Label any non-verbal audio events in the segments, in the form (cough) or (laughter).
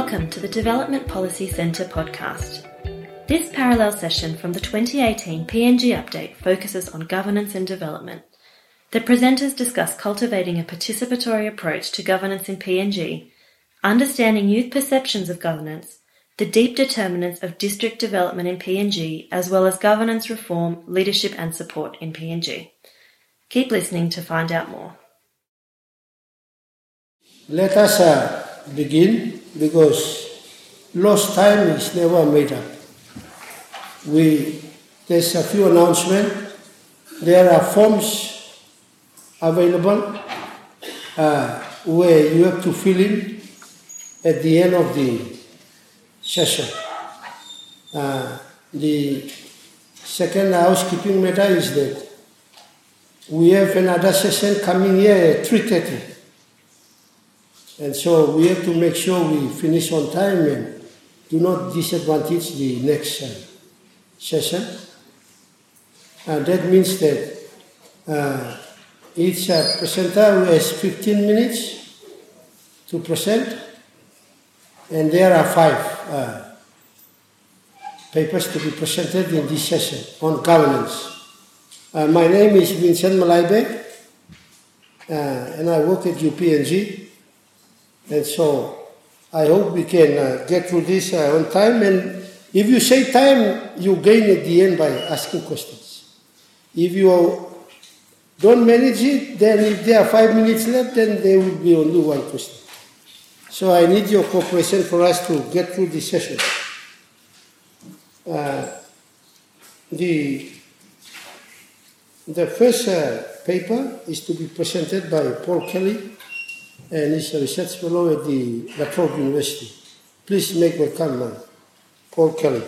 Welcome to the Development Policy Centre podcast. This parallel session from the 2018 PNG update focuses on governance and development. The presenters discuss cultivating a participatory approach to governance in PNG, understanding youth perceptions of governance, the deep determinants of district development in PNG, as well as governance reform, leadership and support in PNG. Keep listening to find out more. Let us uh, begin because lost time is never made up. We, there's a few announcements. There are forms available uh, where you have to fill in at the end of the session. Uh, the second housekeeping matter is that we have another session coming here at 3.30 and so we have to make sure we finish on time and do not disadvantage the next uh, session. And that means that uh, each uh, presenter has 15 minutes to present, and there are five uh, papers to be presented in this session on governance. Uh, my name is Vincent Malaibe, uh, and I work at UPNG. And so I hope we can uh, get through this uh, on time. And if you say time, you gain at the end by asking questions. If you don't manage it, then if there are five minutes left, then there will be only one question. So I need your cooperation for us to get through this session. Uh, the, the first uh, paper is to be presented by Paul Kelly and he's a research fellow at the La Trobe University. Please make welcome uh, Paul Kelly.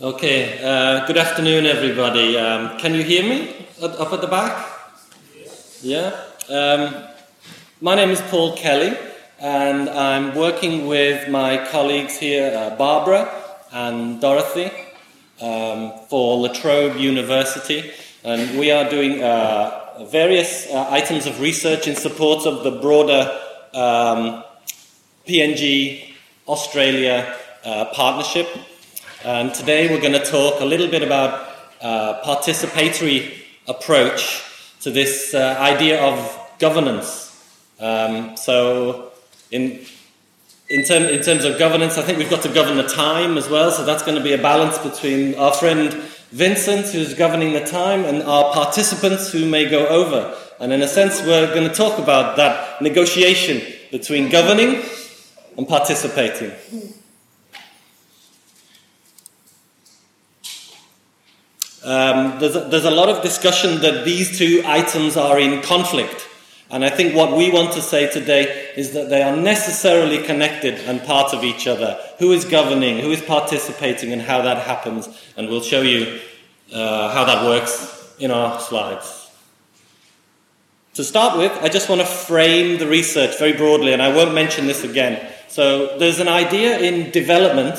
Okay, uh, good afternoon, everybody. Um, can you hear me up at the back? Yeah. Um, my name is Paul Kelly, and I'm working with my colleagues here, uh, Barbara and Dorothy, um, for La Trobe University. And we are doing uh, various uh, items of research in support of the broader um, PNG Australia uh, partnership. And today we're going to talk a little bit about uh, participatory approach to this uh, idea of governance. Um, so, in in, in terms of governance, I think we've got to govern the time as well. So that's going to be a balance between our friend Vincent, who's governing the time, and our participants who may go over. And in a sense, we're going to talk about that negotiation between governing and participating. Um, there's, a, there's a lot of discussion that these two items are in conflict. And I think what we want to say today is that they are necessarily connected and part of each other. Who is governing, who is participating, and how that happens. And we'll show you uh, how that works in our slides. To start with, I just want to frame the research very broadly, and I won't mention this again. So, there's an idea in development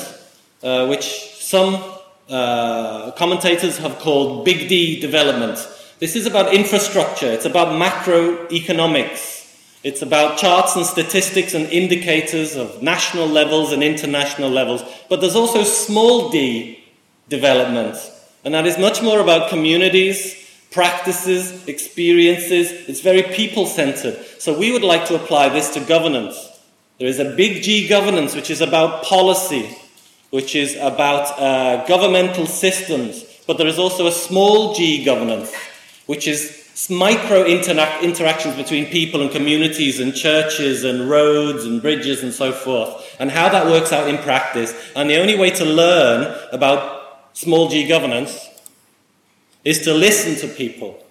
uh, which some uh, commentators have called Big D development this is about infrastructure, it's about macroeconomics, it's about charts and statistics and indicators of national levels and international levels. But there's also small d development, and that is much more about communities, practices, experiences. It's very people centered. So we would like to apply this to governance. There is a big G governance, which is about policy, which is about uh, governmental systems, but there is also a small g governance, which is micro interac- interactions between people and communities and churches and roads and bridges and so forth, and how that works out in practice. And the only way to learn about small g governance is to listen to people,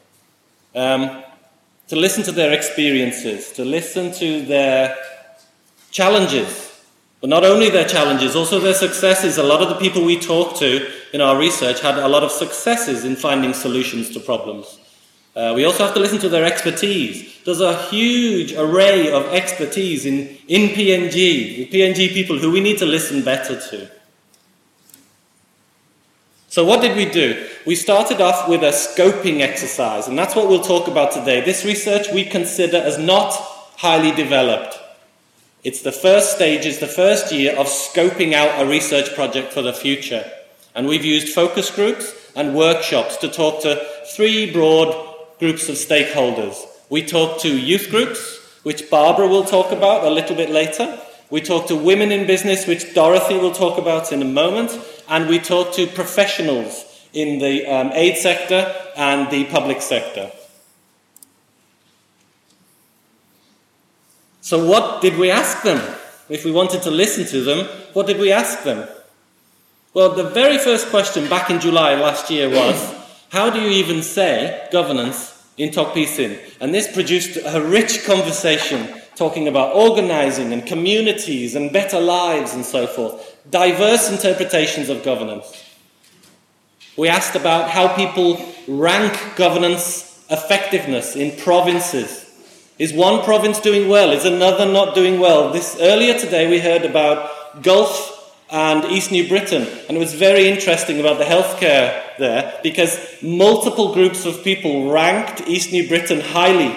um, to listen to their experiences, to listen to their challenges. But not only their challenges, also their successes. A lot of the people we talked to in our research had a lot of successes in finding solutions to problems. Uh, we also have to listen to their expertise. There's a huge array of expertise in, in PNG, PNG people who we need to listen better to. So, what did we do? We started off with a scoping exercise, and that's what we'll talk about today. This research we consider as not highly developed. It's the first stage, it's the first year of scoping out a research project for the future. And we've used focus groups and workshops to talk to three broad groups of stakeholders. We talked to youth groups, which Barbara will talk about a little bit later. We talked to women in business, which Dorothy will talk about in a moment. And we talked to professionals in the um, aid sector and the public sector. So, what did we ask them? If we wanted to listen to them, what did we ask them? Well, the very first question back in July last year was how do you even say governance in Tok Pisin? And this produced a rich conversation talking about organizing and communities and better lives and so forth. Diverse interpretations of governance. We asked about how people rank governance effectiveness in provinces is one province doing well? Is another not doing well? This earlier today we heard about Gulf and East New Britain, and it was very interesting about the healthcare there because multiple groups of people ranked East New Britain highly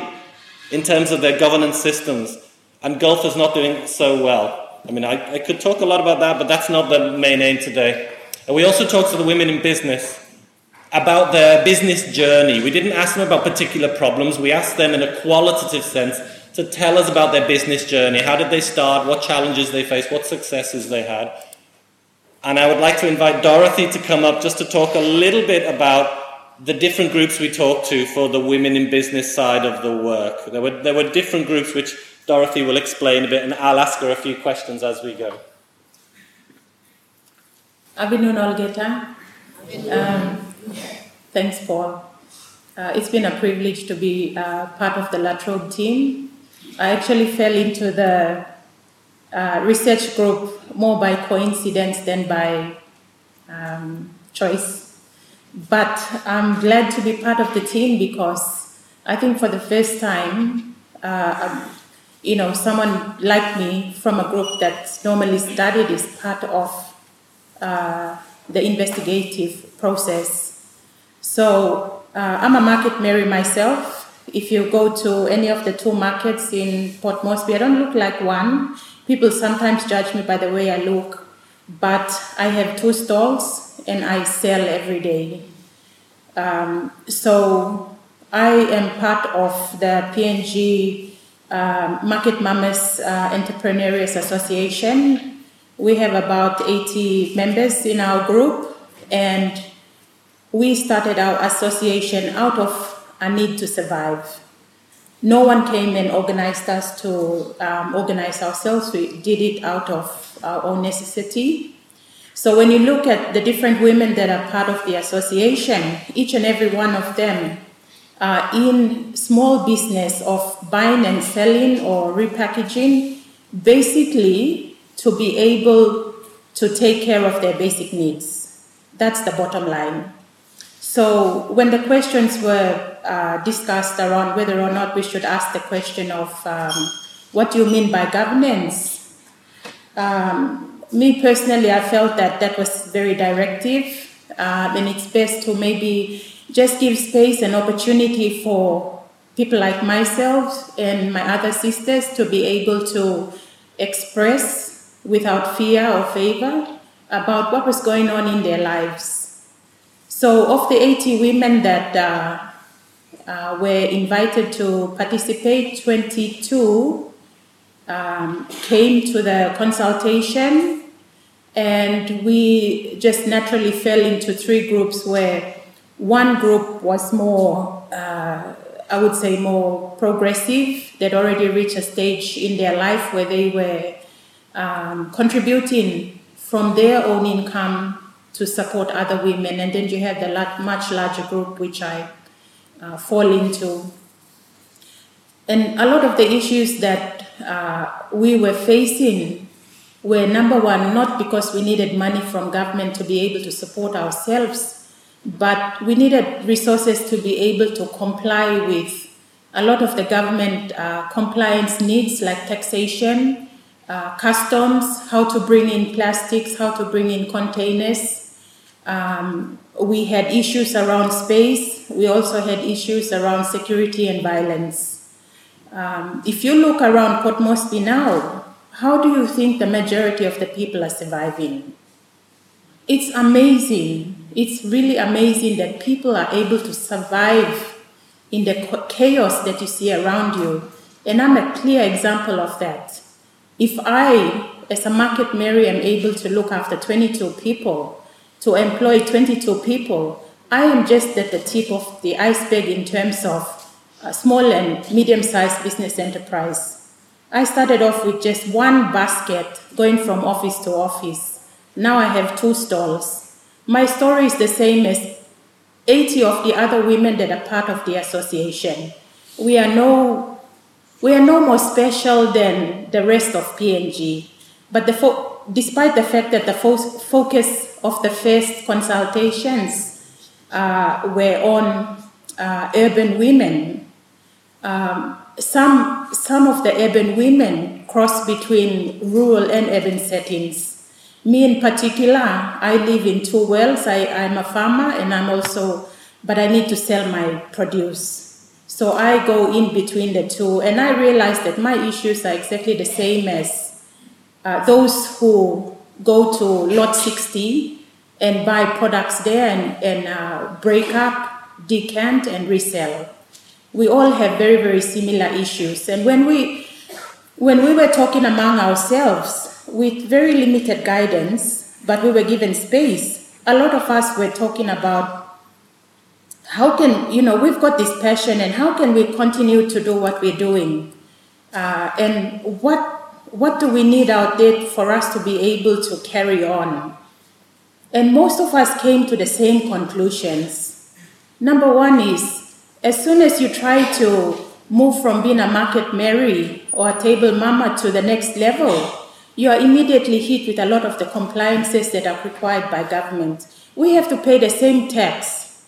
in terms of their governance systems, and Gulf is not doing so well. I mean, I, I could talk a lot about that, but that's not the main aim today. And we also talked to the women in business about their business journey. We didn't ask them about particular problems, we asked them in a qualitative sense to tell us about their business journey. How did they start? What challenges they faced? What successes they had? And I would like to invite Dorothy to come up just to talk a little bit about the different groups we talked to for the women in business side of the work. There were, there were different groups which Dorothy will explain a bit, and I'll ask her a few questions as we go. Apinun Olgeta. Um, Thanks, Paul. Uh, it's been a privilege to be uh, part of the La Trobe team. I actually fell into the uh, research group more by coincidence than by um, choice. But I'm glad to be part of the team because I think for the first time, uh, um, you know, someone like me from a group that's normally studied is part of uh, the investigative process so uh, I'm a market Mary myself. If you go to any of the two markets in Port Moresby, I don't look like one. People sometimes judge me by the way I look, but I have two stalls and I sell every day. Um, so I am part of the PNG uh, Market Mamas uh, Entrepreneurs Association. We have about 80 members in our group, and we started our association out of a need to survive. No one came and organized us to um, organize ourselves. We did it out of our own necessity. So when you look at the different women that are part of the association, each and every one of them are in small business of buying and selling or repackaging, basically to be able to take care of their basic needs. That's the bottom line. So when the questions were uh, discussed around whether or not we should ask the question of um, what do you mean by governance, um, me personally, I felt that that was very directive, um, and it's best to maybe just give space and opportunity for people like myself and my other sisters to be able to express without fear or favor about what was going on in their lives. So, of the 80 women that uh, uh, were invited to participate, 22 um, came to the consultation, and we just naturally fell into three groups where one group was more, uh, I would say, more progressive. They'd already reached a stage in their life where they were um, contributing from their own income to support other women. And then you have the much larger group which I uh, fall into. And a lot of the issues that uh, we were facing were number one, not because we needed money from government to be able to support ourselves, but we needed resources to be able to comply with a lot of the government uh, compliance needs like taxation, uh, customs, how to bring in plastics, how to bring in containers, Um, we had issues around space. We also had issues around security and violence. Um, if you look around Port Moresby now, how do you think the majority of the people are surviving? It's amazing. It's really amazing that people are able to survive in the chaos that you see around you. And I'm a clear example of that. If I, as a market Mary, am able to look after 22 people, to employ 22 people, I am just at the tip of the iceberg in terms of a small and medium sized business enterprise. I started off with just one basket going from office to office. Now I have two stalls. My story is the same as 80 of the other women that are part of the association. We are no, we are no more special than the rest of PNG. But the fo- despite the fact that the fo- focus of the first consultations uh, were on uh, urban women, um, some, some of the urban women cross between rural and urban settings. Me in particular, I live in two wells. I, I'm a farmer and I'm also, but I need to sell my produce. So I go in between the two and I realize that my issues are exactly the same as uh, those who go to lot 60 and buy products there and, and uh, break up, decant, and resell. We all have very, very similar issues. And when we, when we were talking among ourselves with very limited guidance, but we were given space, a lot of us were talking about how can, you know, we've got this passion and how can we continue to do what we're doing? Uh, and what what do we need out there for us to be able to carry on? And most of us came to the same conclusions. Number one is as soon as you try to move from being a market Mary or a table mama to the next level, you are immediately hit with a lot of the compliances that are required by government. We have to pay the same tax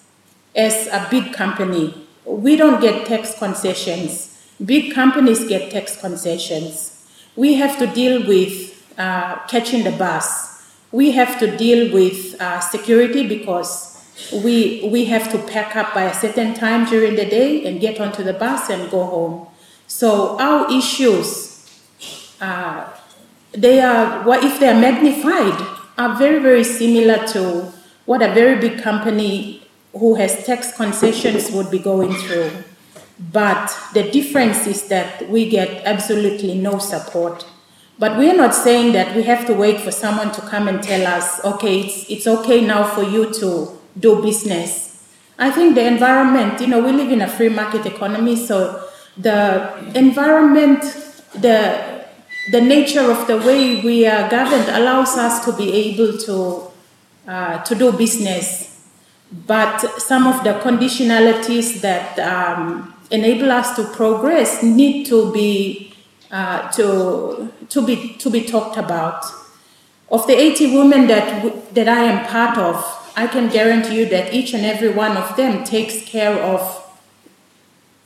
as a big company. We don't get tax concessions. Big companies get tax concessions. We have to deal with uh, catching the bus. We have to deal with uh, security because we, we have to pack up by a certain time during the day and get onto the bus and go home. So our issues, uh, they are, what if they are magnified, are very, very similar to what a very big company who has tax concessions would be going through. But the difference is that we get absolutely no support. But we're not saying that we have to wait for someone to come and tell us, okay, it's, it's okay now for you to do business. I think the environment, you know, we live in a free market economy, so the environment, the, the nature of the way we are governed allows us to be able to, uh, to do business. But some of the conditionalities that um, enable us to progress need to be uh, to to be to be talked about. Of the 80 women that that I am part of, I can guarantee you that each and every one of them takes care of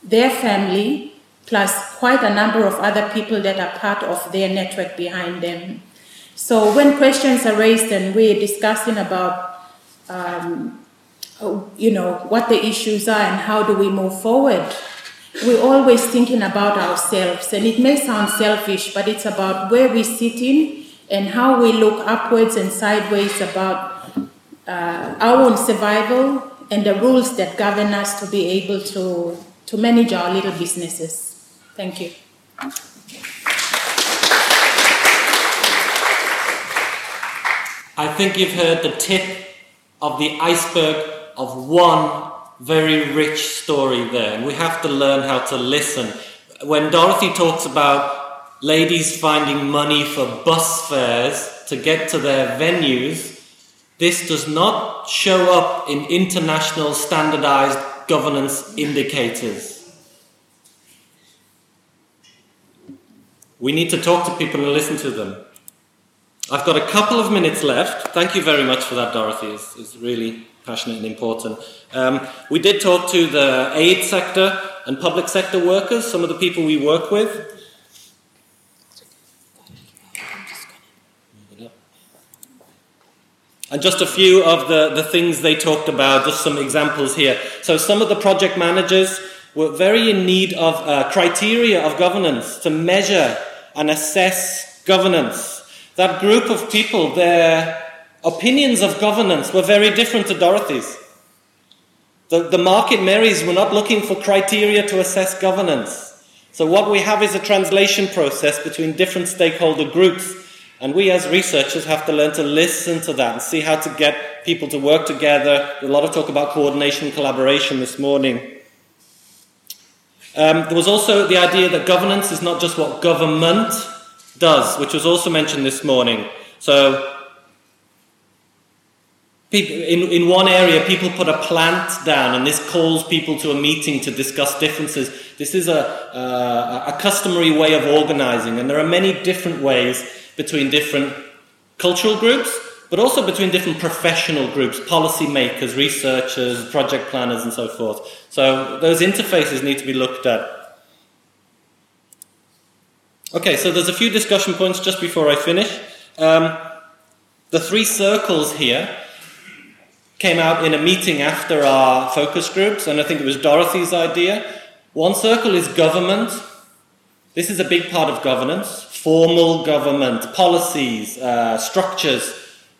their family plus quite a number of other people that are part of their network behind them. So when questions are raised and we're discussing about um, you know what the issues are and how do we move forward we're always thinking about ourselves. And it may sound selfish, but it's about where we're sitting and how we look upwards and sideways about uh, our own survival and the rules that govern us to be able to, to manage our little businesses. Thank you. I think you've heard the tip of the iceberg of one very rich story there, and we have to learn how to listen. When Dorothy talks about ladies finding money for bus fares to get to their venues, this does not show up in international standardized governance indicators. We need to talk to people and listen to them. I've got a couple of minutes left. Thank you very much for that, Dorothy. It's, it's really passionate and important. Um, we did talk to the aid sector and public sector workers, some of the people we work with. And just a few of the, the things they talked about, just some examples here. So, some of the project managers were very in need of uh, criteria of governance to measure and assess governance. That group of people, their opinions of governance were very different to Dorothy's. The, the market Marys were not looking for criteria to assess governance. So, what we have is a translation process between different stakeholder groups and we as researchers have to learn to listen to that and see how to get people to work together. A lot of talk about coordination and collaboration this morning. Um, there was also the idea that governance is not just what government does, which was also mentioned this morning. So, people, in, in one area, people put a plant down, and this calls people to a meeting to discuss differences. This is a, a, a customary way of organizing, and there are many different ways between different cultural groups, but also between different professional groups, policymakers, researchers, project planners, and so forth. So those interfaces need to be looked at. Okay, so there's a few discussion points just before I finish. Um, the three circles here came out in a meeting after our focus groups, and I think it was Dorothy's idea. One circle is government. This is a big part of governance formal government, policies, uh, structures.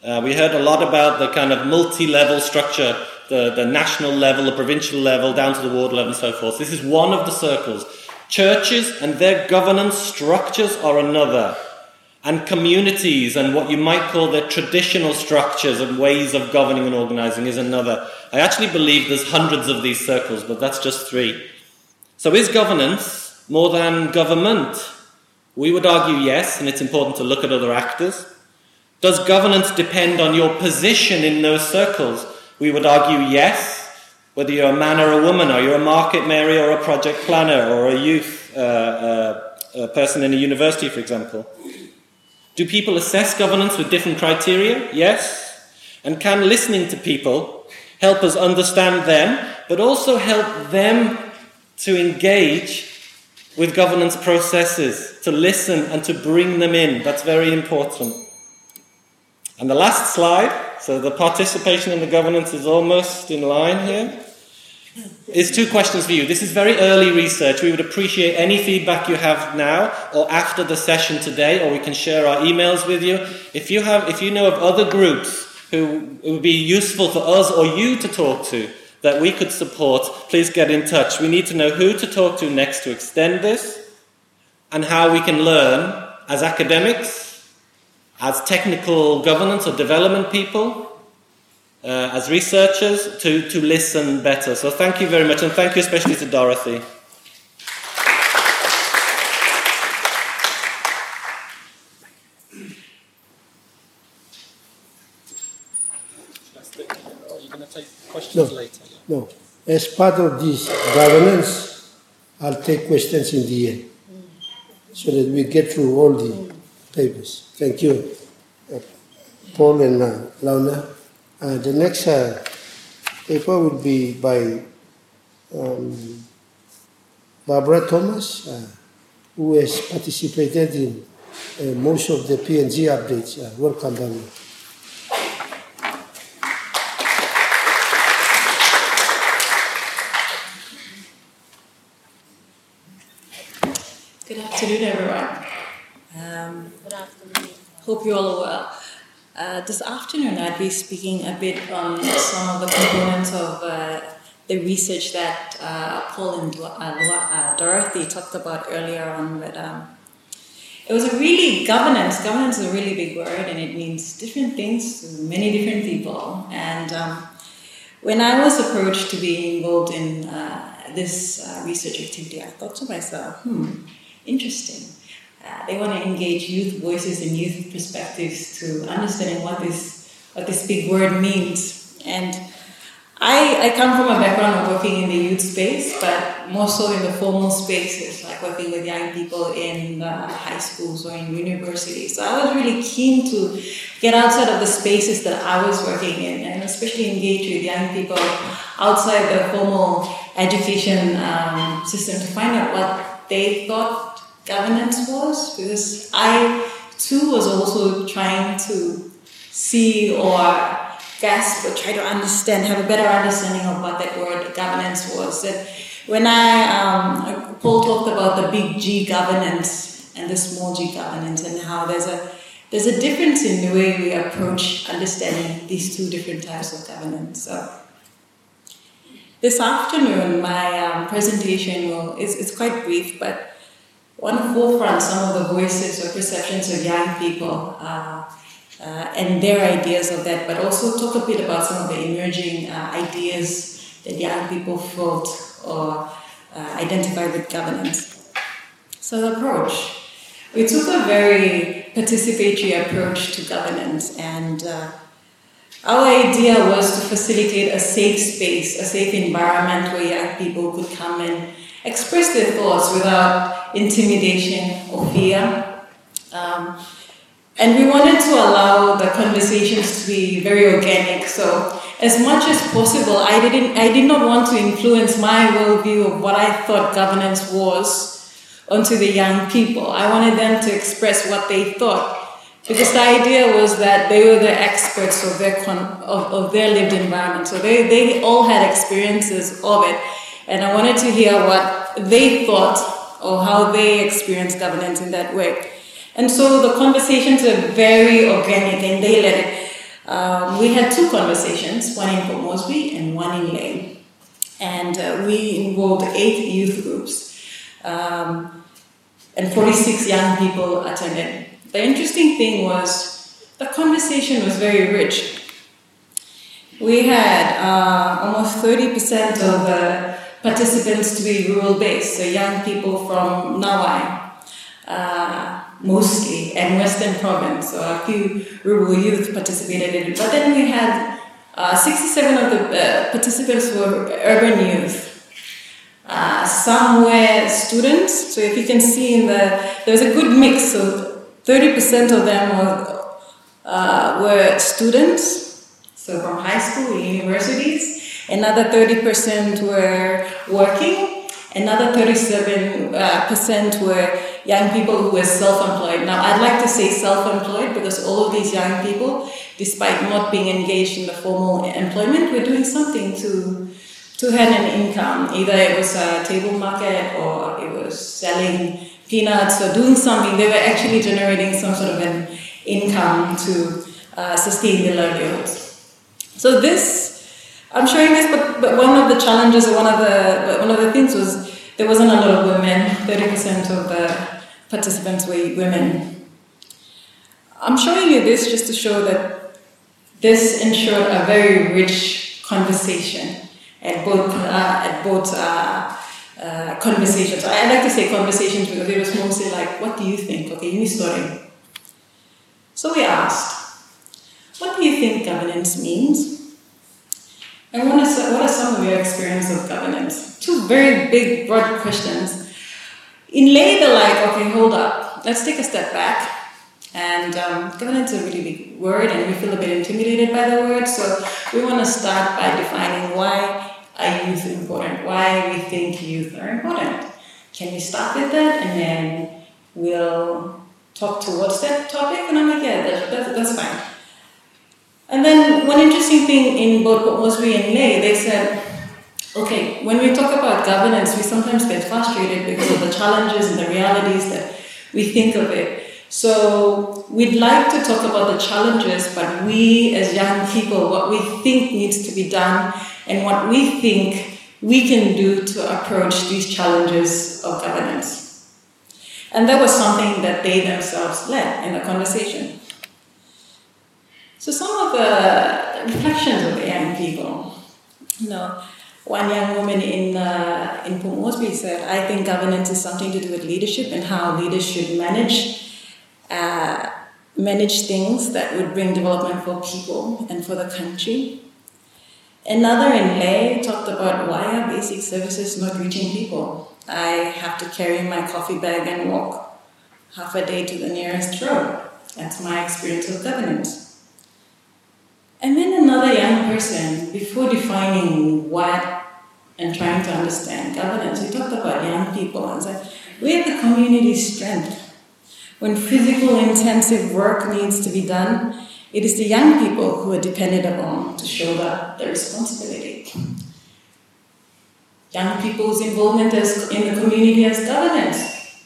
Uh, we heard a lot about the kind of multi level structure, the, the national level, the provincial level, down to the ward level, and so forth. This is one of the circles. Churches and their governance structures are another. And communities and what you might call their traditional structures and ways of governing and organizing is another. I actually believe there's hundreds of these circles, but that's just three. So is governance more than government? We would argue yes, and it's important to look at other actors. Does governance depend on your position in those circles? We would argue yes, whether you're a man or a woman, or you're a market Mary or a project planner, or a youth uh, uh, a person in a university, for example. Do people assess governance with different criteria? Yes. And can listening to people help us understand them, but also help them to engage with governance processes, to listen and to bring them in. That's very important. And the last slide, so the participation in the governance is almost in line here, is two questions for you. This is very early research. We would appreciate any feedback you have now or after the session today, or we can share our emails with you. If you, have, if you know of other groups who it would be useful for us or you to talk to, that we could support, please get in touch. We need to know who to talk to next to extend this and how we can learn as academics, as technical governance or development people, uh, as researchers, to, to listen better. So thank you very much, and thank you especially to Dorothy. no. later. No. As part of this governance, I'll take questions in the end so that we get through all the papers. Thank you, Paul and uh, Launa. Uh, the next uh, paper will be by um, Barbara Thomas, uh, who has participated in uh, most of the PNG updates. Uh, welcome, Barbara. Good afternoon, everyone. Um, Good afternoon. Hope you all are well. Uh, this afternoon, I'd be speaking a bit on some of the components of uh, the research that uh, Paul and uh, uh, Dorothy talked about earlier on. But um, it was a really governance. Governance is a really big word, and it means different things to many different people. And um, when I was approached to be involved in uh, this research activity, I thought to myself, hmm interesting. They want to engage youth voices and youth perspectives to understanding what this what this big word means. And I, I come from a background of working in the youth space, but more so in the formal spaces, like working with young people in uh, high schools or in universities. So I was really keen to get outside of the spaces that I was working in, and especially engage with young people outside the formal education um, system to find out what they thought governance was because I too was also trying to see or grasp or try to understand, have a better understanding of what that word governance was. That when I, um, Paul talked about the big G governance and the small g governance and how there's a there's a difference in the way we approach understanding these two different types of governance. So this afternoon, my um, presentation will, is, is quite brief, but to forefront some of the voices or perceptions of young people uh, uh, and their ideas of that, but also talk a bit about some of the emerging uh, ideas that young people felt or uh, identify with governance. So the approach. We took a very participatory approach to governance and uh, our idea was to facilitate a safe space, a safe environment where young people could come and express their thoughts without intimidation or fear. Um, and we wanted to allow the conversations to be very organic. So, as much as possible, I didn't, I did not want to influence my worldview of what I thought governance was onto the young people. I wanted them to express what they thought because the idea was that they were the experts of their, con- of, of their lived environment. So they, they all had experiences of it. And I wanted to hear what they thought or how they experience governance in that way. And so the conversations were very organic and they led it. Um, we had two conversations, one in Port Moresby and one in Lae. And uh, we involved eight youth groups. Um, and 46 young people attended. The interesting thing was the conversation was very rich. We had uh, almost 30% of the participants to be rural based, so young people from Nawaeb, uh, mostly, and Western Province, so a few rural youth participated in it. But then we had uh, 67 of the uh, participants were urban youth. Uh, some were students, so if you can see in the, there's a good mix, so 30% of them were, uh, were students, so from high school, universities. Another 30% were working. Another 37% uh, were young people who were self-employed. Now, I'd like to say self-employed because all of these young people, despite not being engaged in the formal employment, were doing something to to have an income. Either it was a table market or it was selling peanuts or doing something, they were actually generating some sort of an income to uh, sustain their livelihoods. So this, I'm showing this, but, but one of the challenges or one of the one of the things was there wasn't a lot of women. Thirty percent of the participants were women. I'm showing you this just to show that this ensured a very rich conversation at both uh, at both. Uh, uh, conversations. I like to say conversations because it was mostly like, what do you think? Okay, me story. So we asked, what do you think governance means? And what are, what are some of your experience of governance? Two very big, broad questions. In they're like, okay, hold up, let's take a step back. And um, governance is a really big word, and we feel a bit intimidated by the word, so we want to start by defining why are youth important? Why we think youth are important? Can we start with that and then we'll talk towards that topic? And I'm like, yeah, that's, that's, that's fine. And then one interesting thing in both Moresby and Lae, they said, okay, when we talk about governance, we sometimes get frustrated because of the challenges and the realities that we think of it. So we'd like to talk about the challenges, but we as young people, what we think needs to be done and what we think we can do to approach these challenges of governance. And that was something that they themselves led in the conversation. So some of the reflections of the young people, you know, one young woman in uh, in Port Moresby said, "I think governance is something to do with leadership and how leaders should manage uh, manage things that would bring development for people and for the country." Another in Lae talked about why are basic services not reaching people? I have to carry my coffee bag and walk half a day to the nearest road. That's my experience of governance. And then another young person, before defining what and trying to understand governance, we talked about young people and said, we have the community strength. When physical intensive work needs to be done, it is the young people who are depended upon to shoulder the responsibility. Young people's involvement as, in the community as governance.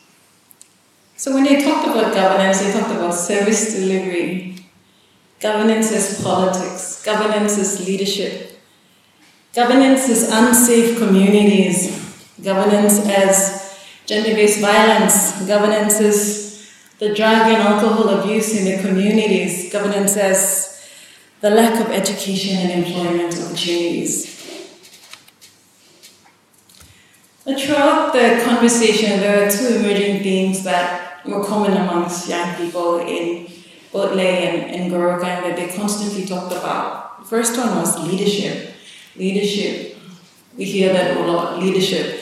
So when they talked about governance, they talked about service delivery, governance as politics, governance as leadership, governance as unsafe communities, governance as gender-based violence, governance as the drug and alcohol abuse in the communities, governance as the lack of education and employment opportunities. But throughout the conversation, there are two emerging themes that were common amongst young people in Lae and, and Goroka that they constantly talked about. The first one was leadership. Leadership. We hear that a lot, leadership.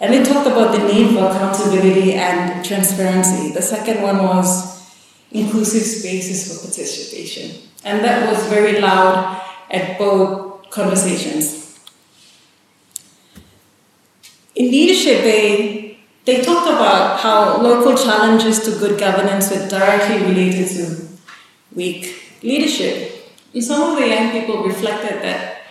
And they talked about the need for accountability and transparency. The second one was inclusive spaces for participation. And that was very loud at both conversations. In leadership, they they talked about how local challenges to good governance were directly related to weak leadership. And some of the young people reflected that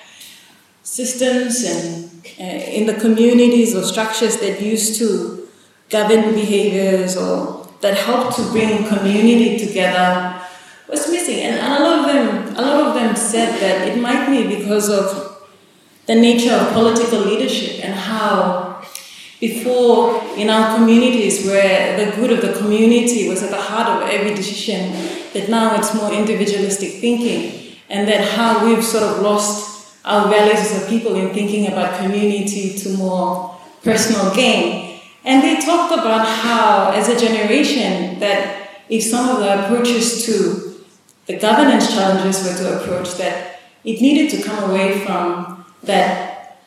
systems and uh, in the communities or structures that used to govern behaviors or that helped to bring community together was missing. And a lot of them, a lot of them said that it might be because of the nature of political leadership and how before in our communities where the good of the community was at the heart of every decision, that now it's more individualistic thinking, and that how we've sort of lost our values as a people in thinking about community to more personal gain. And they talked about how, as a generation, that if some of the approaches to the governance challenges were to approach, that it needed to come away from that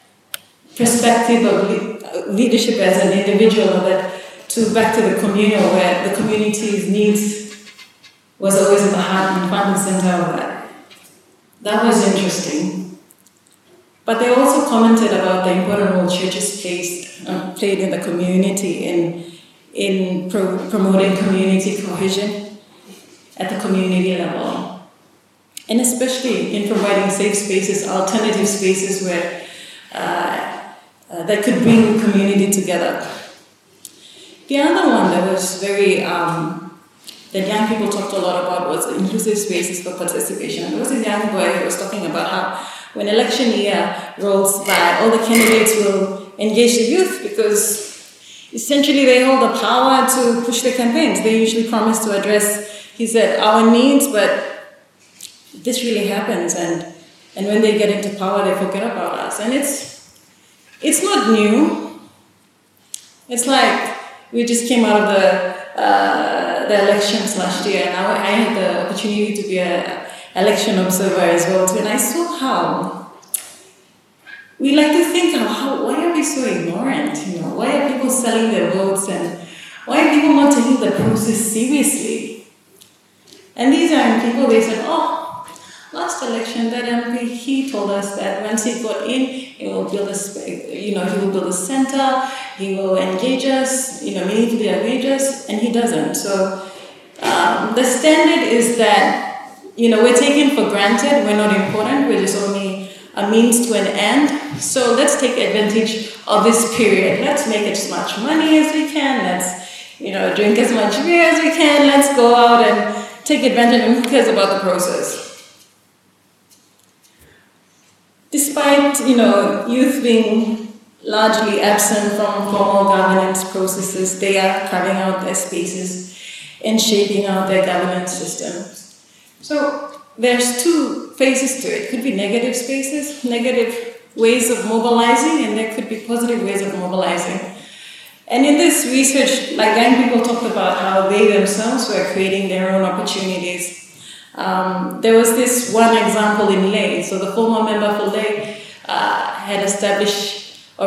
perspective of leadership as an individual, but to back to the communal, where the community's needs was always at the heart and front and center of that. That was interesting. But they also commented about the important role churches played, uh, played in the community in, in pro- promoting community cohesion at the community level. And especially in providing safe spaces, alternative spaces where uh, uh, that could bring community together. The other one that was very, um, that young people talked a lot about was inclusive spaces for participation. There was a young boy who was talking about how when election year rolls by, all the candidates will engage the youth because essentially they hold the power to push the campaigns. They usually promise to address, he said, our needs, but this really happens and and when they get into power they forget about us. And it's it's not new. It's like we just came out of the uh, the elections last year, and I, I had the opportunity to be an election observer as well too, and I saw how we like to think of how why are we so ignorant? You know, why are people selling their votes, and why are people not taking the process seriously? And these are people. They said, "Oh, last election, that MP, he told us that once he got in, he will build a, you know, he will build a center, he will engage us, you know, meaningfully engage us, and he doesn't. So um, the standard is that, you know, we're taken for granted, we're not important, we're just only a means to an end. So let's take advantage of this period. Let's make as much money as we can. Let's, you know, drink as much beer as we can. Let's go out and take advantage. And who cares about the process? Despite you know youth being largely absent from formal governance processes, they are carving out their spaces and shaping out their governance systems. So there's two phases to it. it Could be negative spaces, negative ways of mobilizing, and there could be positive ways of mobilizing. And in this research, like young people talked about how they themselves were creating their own opportunities um, there was this one example in Lae. So the former member for Lae uh, had established a,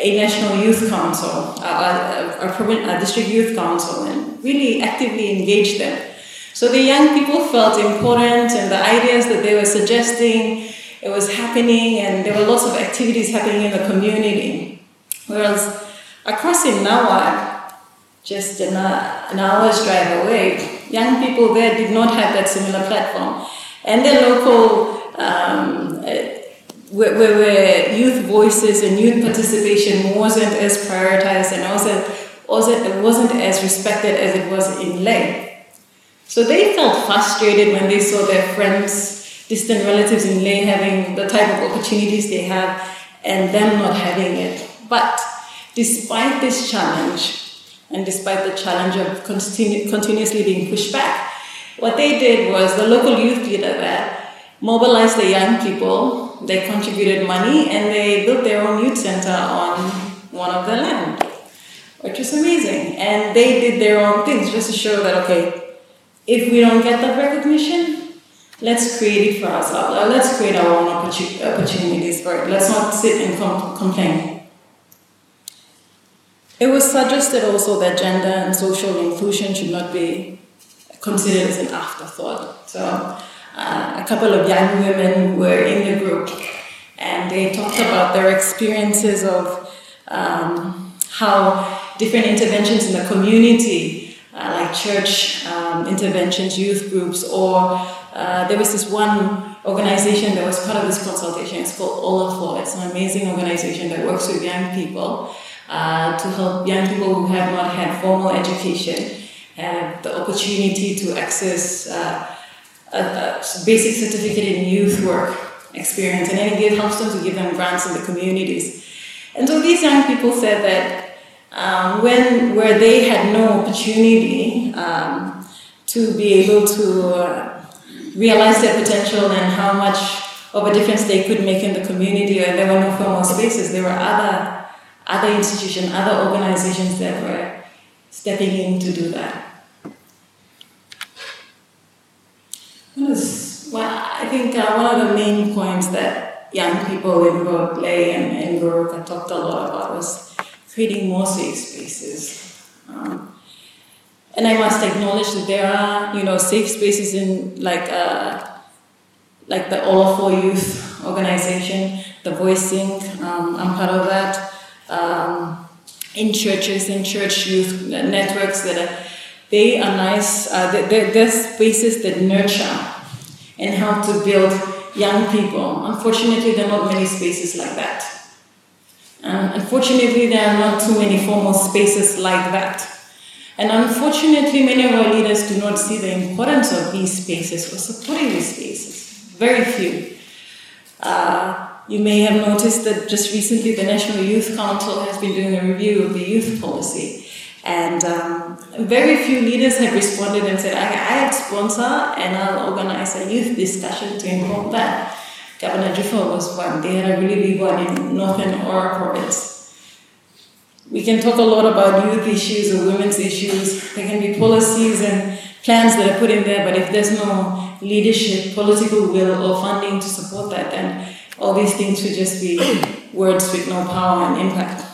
a, national youth council, a, a, a, district youth council, and really actively engaged them. So the young people felt important, and the ideas that they were suggesting, it was happening, and there were lots of activities happening in the community. Whereas across in Nawaeb, just an, an hour's drive away, young people there did not have that similar platform. And their local, um, uh, where, where youth voices and youth participation wasn't as prioritized and also, also it wasn't as respected as it was in Lae. So they felt frustrated when they saw their friends, distant relatives in Lae having the type of opportunities they have and them not having it. But despite this challenge, and despite the challenge of continu- continuously being pushed back, what they did was the local youth leader there mobilized the young people, they contributed money, and they built their own youth center on one of the land, which was amazing. And they did their own things just to show that, okay, if we don't get that recognition, let's create it for ourselves. Let's create our own opportunities for it. Let's not sit and com- complain. It was suggested also that gender and social inclusion should not be considered as an afterthought. So, uh, a couple of young women were in the group and they talked about their experiences of um, how different interventions in the community, uh, like church um, interventions, youth groups, or uh, there was this one organization that was part of this consultation. It's called Olafo. It's an amazing organization that works with young people uh, to help young people who have not had formal education have the opportunity to access uh, a, a, basic certificate in youth work experience, and then it helps them to give them grants in the communities. And so these young people said that um, when where they had no opportunity um, to be able to uh, realize their potential and how much of a difference they could make in the community, or there were no formal spaces, there were other other institutions, other organizations that were stepping in to do that. well, I think uh, one of the main points that young people in Lae and, and Goroka talked a lot about was creating more safe spaces. Um, and I must acknowledge that there are, you know, safe spaces in like uh, like the Olafo Youth Organization, the Voicing. Um, I'm part of that um, in churches, in church youth networks that are, they are nice, uh, they're, they're spaces that nurture and help to build young people. Unfortunately, there are not many spaces like that. Um, unfortunately, there are not too many formal spaces like that. And unfortunately, many of our leaders do not see the importance of these spaces or supporting these spaces. Very few. Uh, you may have noticed that just recently the National Youth Council has been doing a review of the youth policy. And um, very few leaders have responded and said, I, I sponsor and I'll organize a youth discussion to inform that. Governor Juffa was one. They had a really big one in Northern Oro province. We can talk a lot about youth issues or women's issues. There can be policies and plans that are put in there, but if there's no leadership, political will, or funding to support that, then all these things should just be (clears throat) words with no power and impact.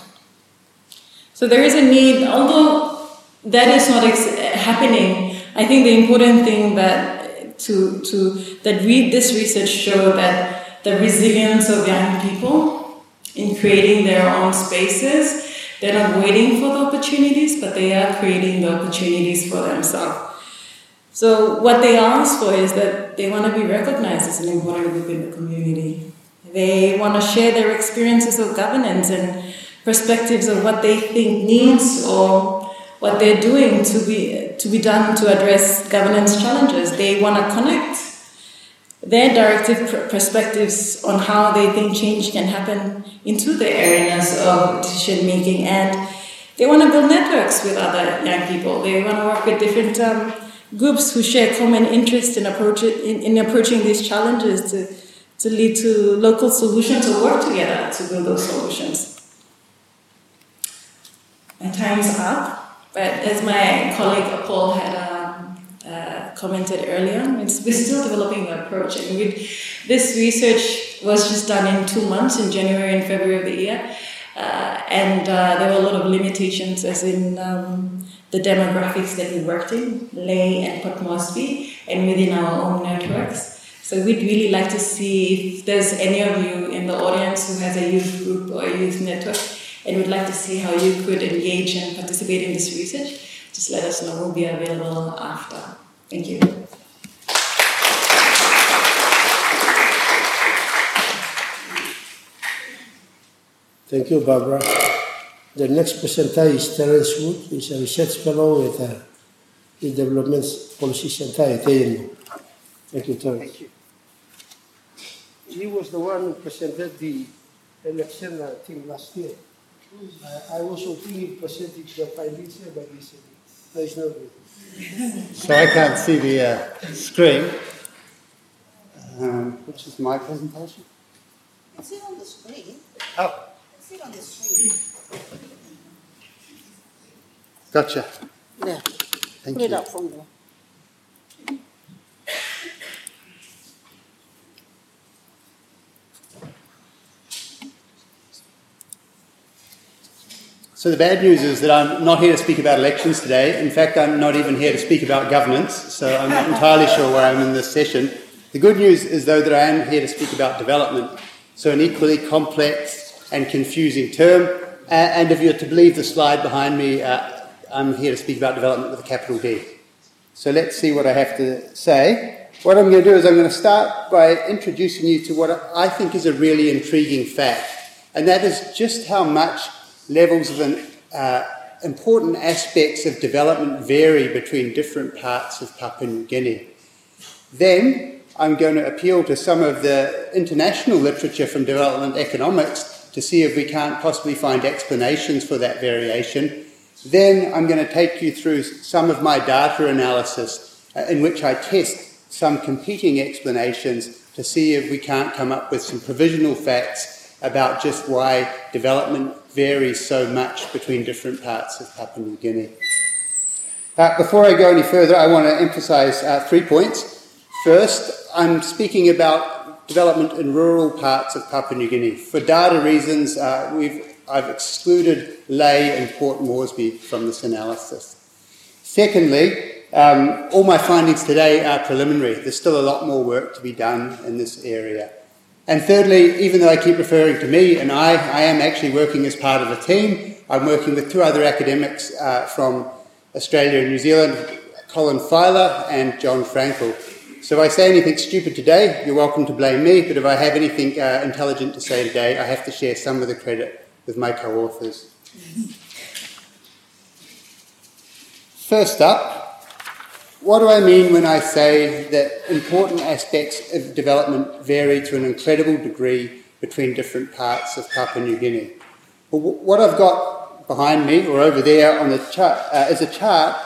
So there is a need, although that is not happening, I think the important thing that to, to that read this research show that the resilience of young people in creating their own spaces, they're not waiting for the opportunities, but they are creating the opportunities for themselves. So what they ask for is that they want to be recognized as an important group in the community. They want to share their experiences of governance and perspectives of what they think needs or what they're doing to be to be done to address governance challenges. They want to connect their directive perspectives on how they think change can happen into the areas of decision making and they want to build networks with other young people. They want to work with different um, groups who share common interest in, approach, in, in approaching these challenges to to lead to local solutions to work together to build those solutions. My time's up, but as my colleague Paul had um, uh, commented earlier, we're still developing the approach. And this research was just done in two months, in January and February of the year. Uh, and uh, there were a lot of limitations, as in um, the demographics that we worked in, Lae and Port Moresby, and within our own networks. So we'd really like to see if there's any of you in the audience who has a youth group or a youth network and would like to see how you could engage and participate in this research. Just let us know. We'll be available after. Thank you. Thank you, Barbara. The next presenter is Terence Wood. He's a research fellow with uh, the Development Policy Center at ANU. Thank you, Terence. Thank you. He was the one who presented the election, I think, last year. I, I also think he presented the findings here, but he said, no, it's not good. So I can't see the uh, screen, um, which is my presentation. It's it on the screen. Oh, It's it on the screen. gotcha. Yeah. Thank Put it you. up from there. So the bad news is that I'm not here to speak about elections today. In fact, I'm not even here to speak about governance, so I'm not entirely sure where I'm in this session. The good news is, though, that I am here to speak about development, so an equally complex and confusing term. And if you're to believe the slide behind me, uh, I'm here to speak about development with a capital D. So let's see what I have to say. What I'm going to do is I'm going to start by introducing you to what I think is a really intriguing fact, and that is just how much levels of an, uh, important aspects of development vary between different parts of Papua New Guinea. Then I'm going to appeal to some of the international literature from development economics to see if we can't possibly find explanations for that variation. Then I'm going to take you through some of my data analysis uh, in which I test some competing explanations to see if we can't come up with some provisional facts about just why development varies so much between different parts of Papua New Guinea. Uh, before I go any further, I want to emphasize uh, three points. First, I'm speaking about development in rural parts of Papua New Guinea. For data reasons, uh, we've, I've excluded Lae and Port Moresby from this analysis. Secondly, um, all my findings today are preliminary. There's still a lot more work to be done in this area. And thirdly, even though I keep referring to me and I, I am actually working as part of a team. I'm working with two other academics uh, from Australia and New Zealand, Colin Filer and Jon Fraenkel. So if I say anything stupid today, you're welcome to blame me, but if I have anything uh, intelligent to say today, I have to share some of the credit with my co authors. First up, what do I mean when I say that important aspects of development vary to an incredible degree between different parts of Papua New Guinea? Well, what I've got behind me or over there on the chart uh, is a chart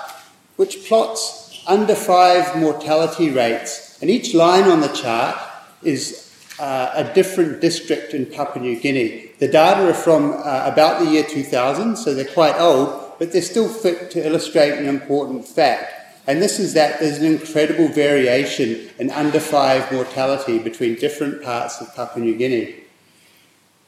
which plots under five mortality rates, and each line on the chart is uh, a different district in Papua New Guinea. The data are from uh, about the year 2000, so they're quite old, but they're still fit to illustrate an important fact. And this is that there's an incredible variation in under five mortality between different parts of Papua New Guinea.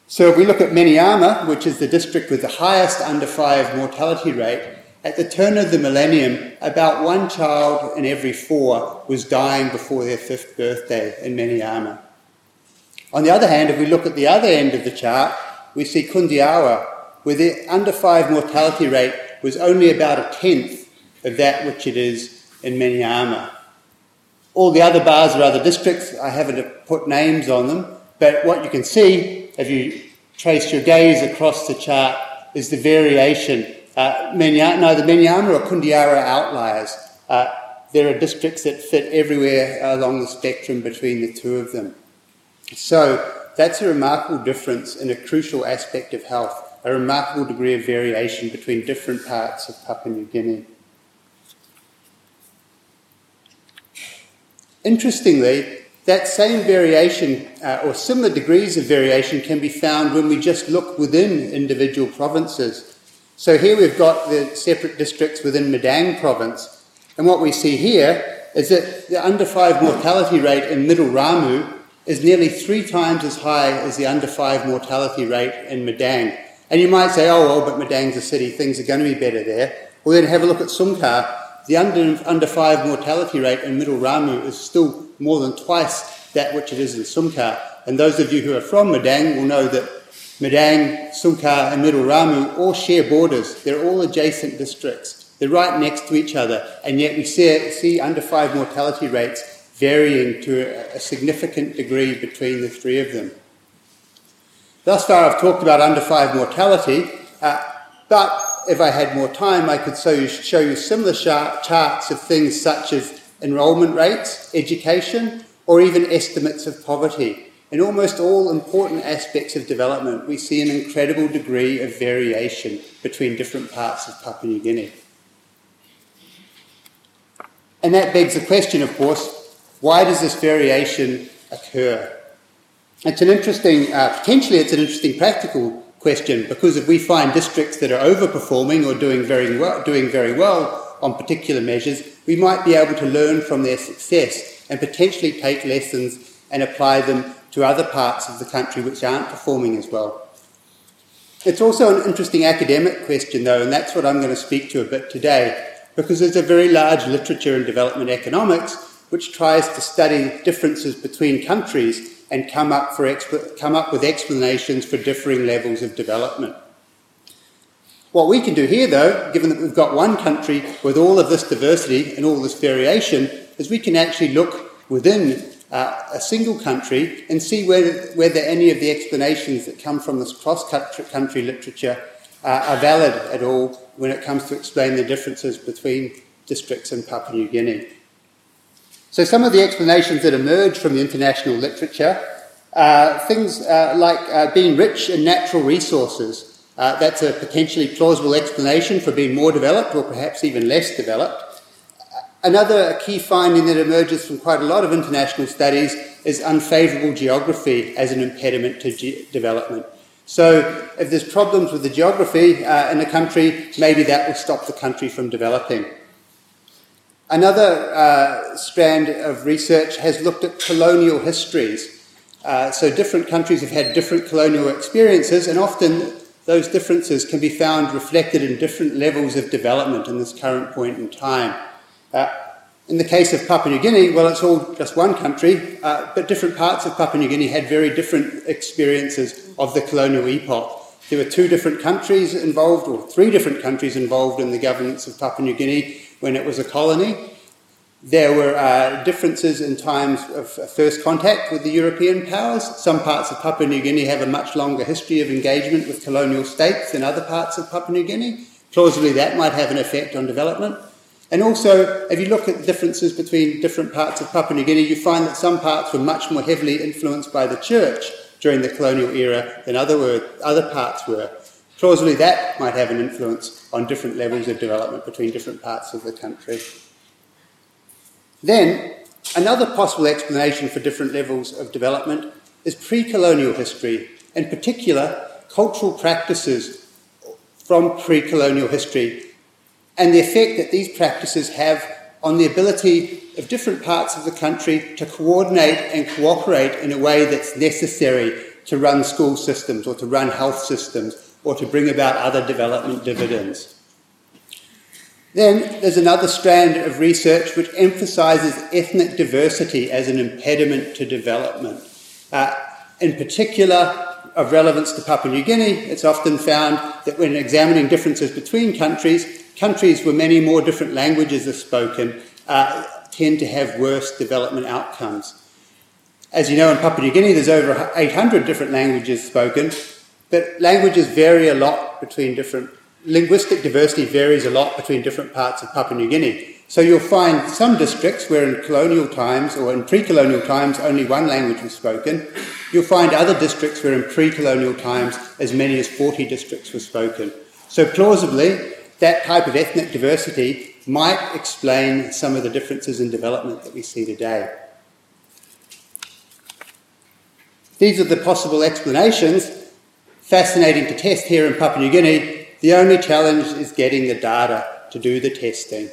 So if we look at Menyamya, which is the district with the highest under five mortality rate, at the turn of the millennium, about one child in every four was dying before their fifth birthday in Menyamya. On the other hand, if we look at the other end of the chart, we see Kundiawa, where the under five mortality rate was only about a tenth of that which it is in Menyamya. All the other bars are other districts. I haven't put names on them, but what you can see if you trace your gaze across the chart is the variation. Uh, the Menyamya or Kundiawa outliers. Uh, there are districts that fit everywhere along the spectrum between the two of them. So that's a remarkable difference in a crucial aspect of health, a remarkable degree of variation between different parts of Papua New Guinea. Interestingly, that same variation uh, or similar degrees of variation can be found when we just look within individual provinces. So here we've got the separate districts within Madang province, and what we see here is that the under 5 mortality rate in Middle Ramu is nearly three times as high as the under 5 mortality rate in Madang. And you might say, oh, well, but Madang's a city, things are going to be better there. Well, then have a look at Sumkar. The under, under 5 mortality rate in Middle Ramu is still more than twice that which it is in Sumkar. And those of you who are from Madang will know that Madang, Sumkar, and Middle Ramu all share borders. They're all adjacent districts. They're right next to each other, and yet we see, see under five mortality rates varying to a, a significant degree between the three of them. Thus far, I've talked about under five mortality, uh, but if I had more time, I could show you, show you similar charts of things such as enrolment rates, education, or even estimates of poverty. In almost all important aspects of development, we see an incredible degree of variation between different parts of Papua New Guinea. And that begs the question, of course, why does this variation occur? It's an interesting, uh, potentially, it's an interesting practical question because if we find districts that are overperforming or doing very well, doing very well on particular measures, we might be able to learn from their success and potentially take lessons and apply them to other parts of the country which aren't performing as well. It's also an interesting academic question, though, and that's what I'm going to speak to a bit today, because there's a very large literature in development economics which tries to study differences between countries and come up, for come up with explanations for differing levels of development. What we can do here, though, given that we've got one country with all of this diversity and all this variation, is we can actually look within uh, a single country and see whether, whether any of the explanations that come from this cross country literature uh, are valid at all when it comes to explain the differences between districts in Papua New Guinea. So, some of the explanations that emerge from the international literature are things uh, like uh, being rich in natural resources uh, that's a potentially plausible explanation for being more developed or perhaps even less developed. Another key finding that emerges from quite a lot of international studies is unfavourable geography as an impediment to ge- development. So, if there's problems with the geography uh, in a country, maybe that will stop the country from developing. Another uh, strand of research has looked at colonial histories. Uh, so, different countries have had different colonial experiences, and often those differences can be found reflected in different levels of development in this current point in time. Uh, in the case of Papua New Guinea, well, it's all just one country, uh, but different parts of Papua New Guinea had very different experiences of the colonial epoch. There were two different countries involved, or three different countries involved in the governance of Papua New Guinea when it was a colony. There were uh, differences in times of first contact with the European powers. Some parts of Papua New Guinea have a much longer history of engagement with colonial states than other parts of Papua New Guinea. Plausibly, that might have an effect on development. And also, if you look at the differences between different parts of Papua New Guinea, you find that some parts were much more heavily influenced by the church during the colonial era than other, other parts were. Plausibly, that might have an influence on different levels of development between different parts of the country. Then, another possible explanation for different levels of development is pre colonial history, in particular, cultural practices from pre colonial history, and the effect that these practices have on the ability of different parts of the country to coordinate and cooperate in a way that's necessary to run school systems or to run health systems or to bring about other development dividends. Then there's another strand of research which emphasises ethnic diversity as an impediment to development. Uh, in particular, of relevance to Papua New Guinea, it's often found that when examining differences between countries, countries where many more different languages are spoken uh, tend to have worse development outcomes. As you know, in Papua New Guinea, there's over 800 different languages spoken, but languages vary a lot between different linguistic diversity varies a lot between different parts of Papua New Guinea. So you'll find some districts where in colonial times or in pre-colonial times only one language was spoken. You'll find other districts where in pre-colonial times as many as 40 districts were spoken. So plausibly, that type of ethnic diversity might explain some of the differences in development that we see today. These are the possible explanations. Fascinating to test here in Papua New Guinea, the only challenge is getting the data to do the testing.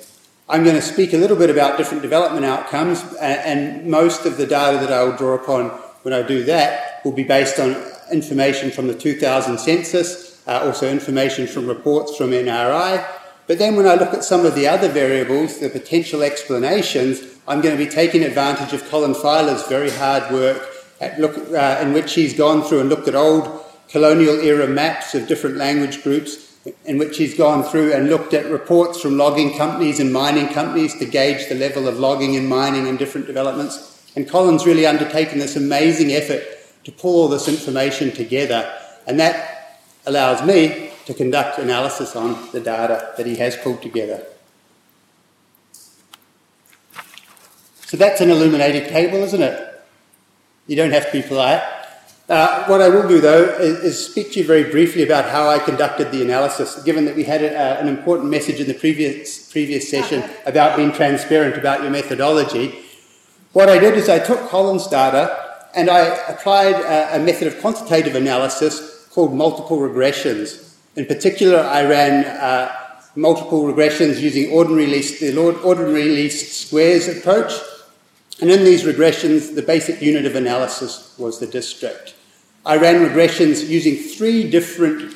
I'm going to speak a little bit about different development outcomes, and most of the data that I will draw upon when I do that will be based on information from the 2000 census, uh, also information from reports from NRI. But then when I look at some of the other variables, the potential explanations, I'm going to be taking advantage of Colin Filer's very hard work look, uh, in which he's gone through and looked at old colonial era maps of different language groups in which he's gone through and looked at reports from logging companies and mining companies to gauge the level of logging and mining in different developments. And Colin's really undertaken this amazing effort to pull all this information together, and that allows me to conduct analysis on the data that he has pulled together. So that's an illuminated table, isn't it? You don't have to be polite. Uh, what I will do, though, is, is, speak to you very briefly about how I conducted the analysis, given that we had a, uh, an important message in the previous, previous session about being transparent about your methodology. What I did is I took Colin's data and I applied a, a method of quantitative analysis called multiple regressions. In particular, I ran uh, multiple regressions using ordinary least, the ordinary least squares approach, and in these regressions, the basic unit of analysis was the district. I ran regressions using three different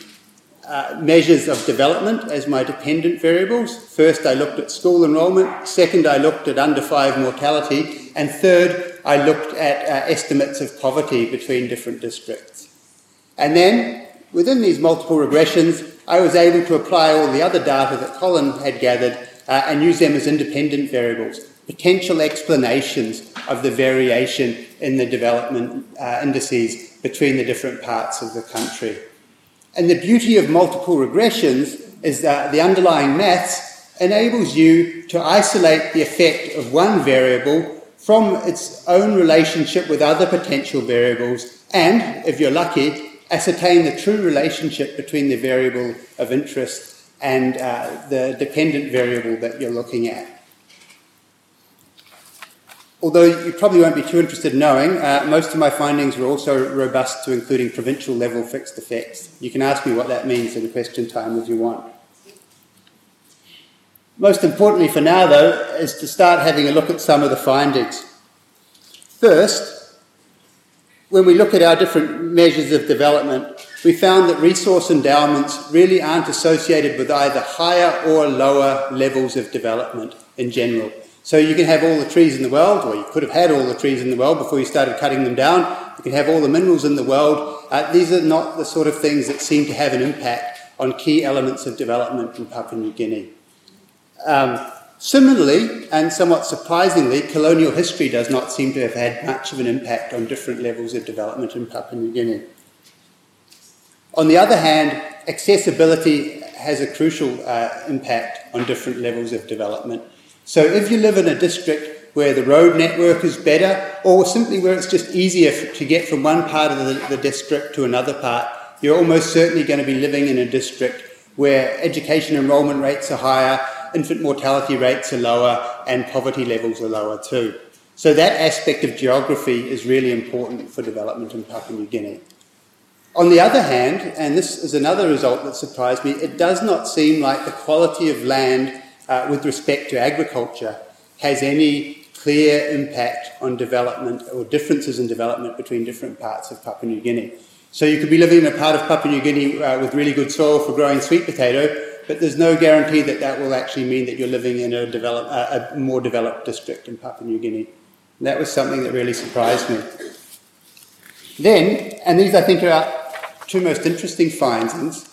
uh, measures of development as my dependent variables. First, I looked at school enrolment. Second, I looked at under five mortality. And third, I looked at uh, estimates of poverty between different districts. And then, within these multiple regressions, I was able to apply all the other data that Colin had gathered uh, and use them as independent variables potential explanations of the variation in the development uh, indices between the different parts of the country. And the beauty of multiple regressions is that the underlying maths enables you to isolate the effect of one variable from its own relationship with other potential variables and, if you're lucky, ascertain the true relationship between the variable of interest and uh, the dependent variable that you're looking at. Although you probably won't be too interested in knowing, uh, most of my findings were also robust to including provincial level fixed effects. You can ask me what that means in question time if you want. Most importantly for now, though, is to start having a look at some of the findings. First, when we look at our different measures of development, we found that resource endowments really aren't associated with either higher or lower levels of development in general. So you can have all the trees in the world, or you could have had all the trees in the world before you started cutting them down. You can have all the minerals in the world. Uh, these are not the sort of things that seem to have an impact on key elements of development in Papua New Guinea. Um, similarly, and somewhat surprisingly, colonial history does not seem to have had much of an impact on different levels of development in Papua New Guinea. On the other hand, accessibility has a crucial uh, impact on different levels of development. So if you live in a district where the road network is better, or simply where it's just easier to get from one part of the, the district to another part, you're almost certainly going to be living in a district where education enrolment rates are higher, infant mortality rates are lower, and poverty levels are lower too. So that aspect of geography is really important for development in Papua New Guinea. On the other hand, and this is another result that surprised me, it does not seem like the quality of land uh, with respect to agriculture has any clear impact on development or differences in development between different parts of Papua New Guinea. So you could be living in a part of Papua New Guinea uh, with really good soil for growing sweet potato, but there's no guarantee that that will actually mean that you're living in a, develop, uh, a more developed district in Papua New Guinea. And that was something that really surprised me. Then, and these I think are our two most interesting findings,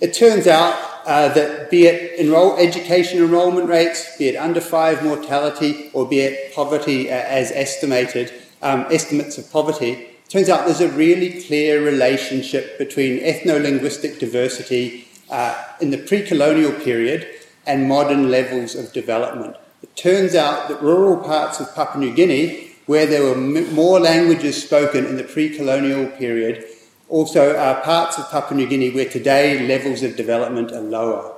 it turns out uh, that be it enroll, education enrolment rates, be it under five mortality, or be it poverty uh, as estimated, um, estimates of poverty, turns out there's a really clear relationship between ethno-linguistic diversity uh, in the pre-colonial period and modern levels of development. It turns out that rural parts of Papua New Guinea, where there were m- more languages spoken in the pre-colonial period, also are parts of Papua New Guinea where today levels of development are lower.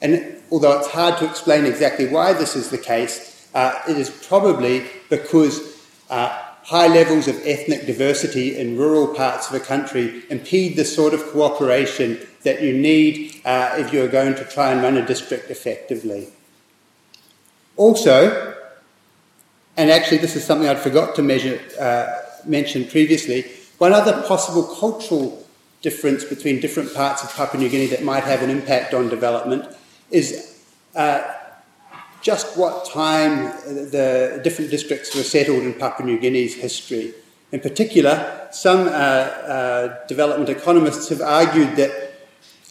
And although it's hard to explain exactly why this is the case, uh, it is probably because uh, high levels of ethnic diversity in rural parts of a country impede the sort of cooperation that you need uh, if you're going to try and run a district effectively. Also, and actually this is something I'd forgot to measure, uh, mention previously, one other possible cultural difference between different parts of Papua New Guinea that might have an impact on development is uh, just what time the different districts were settled in Papua New Guinea's history. In particular, some uh, uh, development economists have argued that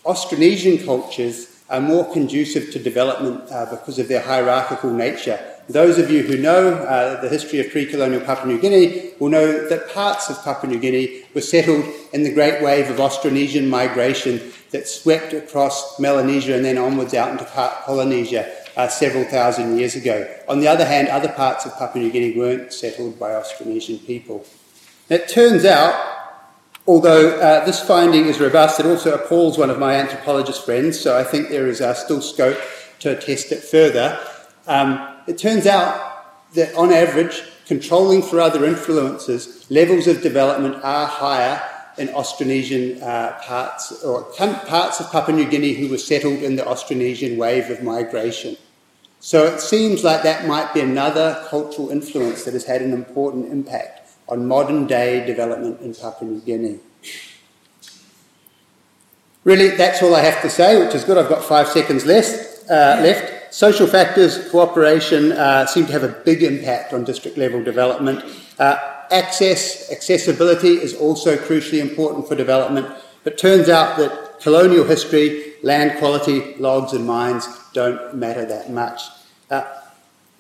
Austronesian cultures are more conducive to development uh, because of their hierarchical nature. Those of you who know uh, the history of pre colonial Papua New Guinea will know that parts of Papua New Guinea were settled in the great wave of Austronesian migration that swept across Melanesia and then onwards out into Polynesia uh, several thousand years ago. On the other hand, other parts of Papua New Guinea weren't settled by Austronesian people. It turns out Although uh, this finding is robust, it also appalls one of my anthropologist friends, so I think there is uh, still scope to test it further. Um, it turns out that on average, controlling for other influences, levels of development are higher in Austronesian uh, parts or parts of Papua New Guinea who were settled in the Austronesian wave of migration. So it seems like that might be another cultural influence that has had an important impact on modern day development in Papua New Guinea. Really, that's all I have to say, which is good. I've got five seconds left. Uh, left. Social factors, cooperation uh, seem to have a big impact on district level development. Uh, access, accessibility is also crucially important for development, but turns out that colonial history, land quality, logs, and mines don't matter that much. Uh,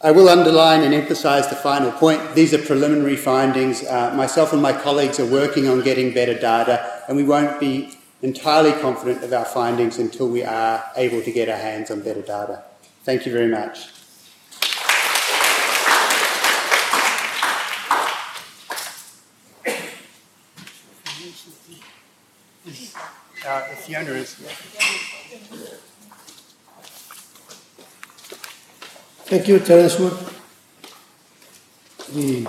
I will underline and emphasise the final point. These are preliminary findings. Uh, myself and my colleagues are working on getting better data, and we won't be entirely confident of our findings until we are able to get our hands on better data. Thank you very much. Uh, Fiona is. Thank you, Terence Wood. The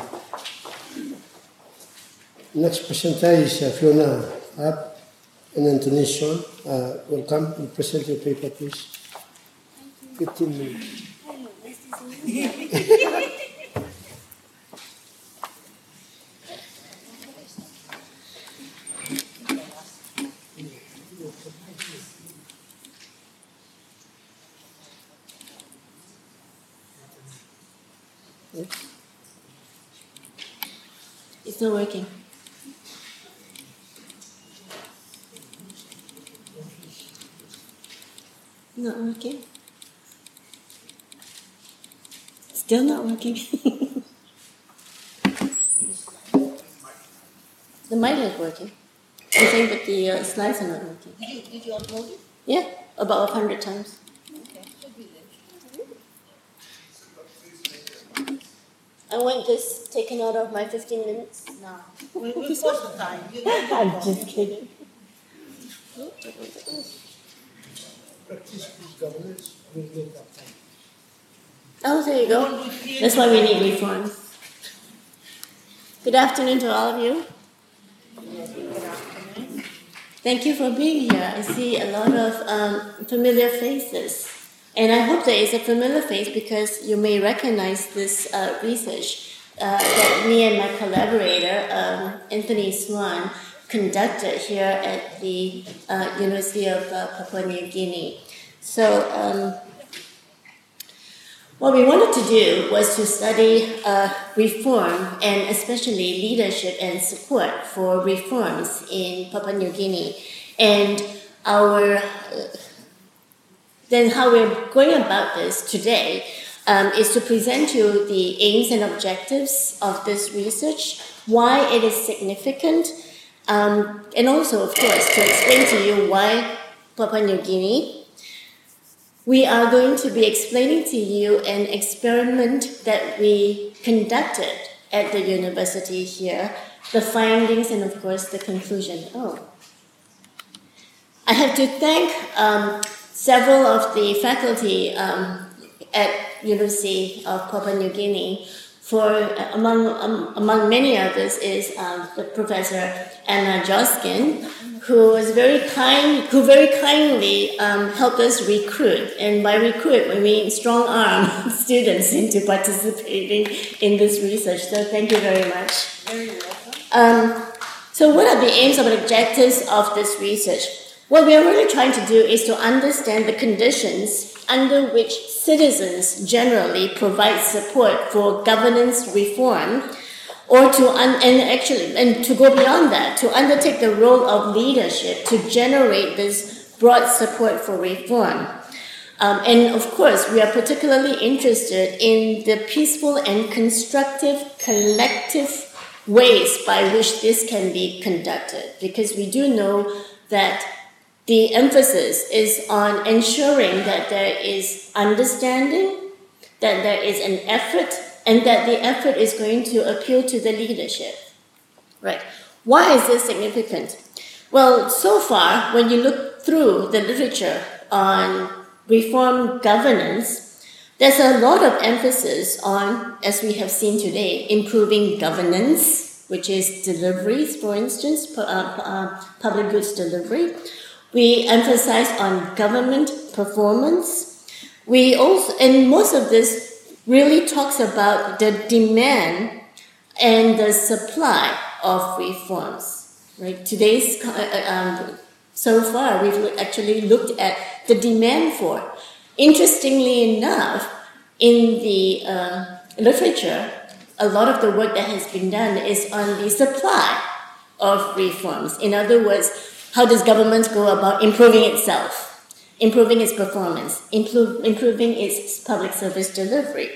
next presenter is uh, Fiona Ab and Anthony Swan. Uh, welcome. You present your paper, please. 15 minutes. It's not working. Not working. Still not working. (laughs) the mic is working. I think that the uh, slides are not working. Did you, did you upload it? Yeah, about a hundred times. Okay, should be there. I want this taken out of my 15 minutes. No, we, we post the time. (laughs) I'm just kidding. Practice governance will make up time. Oh, there you go. That's why we need reforms. Good afternoon to all of you. Thank you for being here. I see a lot of um, familiar faces. And I hope there is a familiar face because you may recognize this uh, research uh, that me and my collaborator, um, Anthony Swan, conducted here at the uh, University of uh, Papua New Guinea. So, um, what we wanted to do was to study uh, reform and especially leadership and support for reforms in Papua New Guinea. And our uh, then how we're going about this today um, is to present to you the aims and objectives of this research, why it is significant, um, and also, of course, to explain to you why Papua New Guinea we are going to be explaining to you an experiment that we conducted at the university here, the findings, and of course the conclusion. Oh. I have to thank um, several of the faculty um, at University of Papua New Guinea for among um, among many others is um, the professor Anna Joskin, who was very kind, who very kindly um, helped us recruit, and by recruit we mean strong arm (laughs) students into participating in this research. So thank you very much. Very welcome. Um, so what are the aims and objectives of this research? What we are really trying to do is to understand the conditions under which citizens generally provide support for governance reform or to un- and actually and to go beyond that to undertake the role of leadership to generate this broad support for reform. Um, and of course, we are particularly interested in the peaceful and constructive collective ways by which this can be conducted, because we do know that the emphasis is on ensuring that there is understanding, that there is an effort, and that the effort is going to appeal to the leadership. Right. Why is this significant? Well, so far, when you look through the literature on reform governance, there's a lot of emphasis on, as we have seen today, improving governance, which is deliveries, for instance, uh, uh, public goods delivery. We emphasize on government performance. We also, and most of this really talks about the demand and the supply of reforms. Right? Today's uh, uh, um, so far we've actually looked at the demand for. Interestingly enough, in the uh, literature, a lot of the work that has been done is on the supply of reforms. In other words, how does government go about improving itself, improving its performance, improving its public service delivery?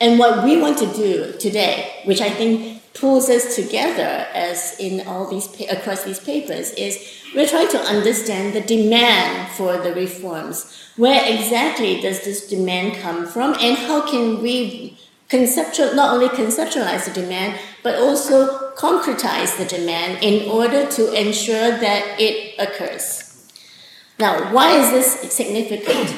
And what we want to do today, which I think pulls us together as in all these across these papers, is we're trying to understand the demand for the reforms. Where exactly does this demand come from, and how can we conceptual not only conceptualize the demand but also concretize the demand in order to ensure that it occurs. Now, why is this significant?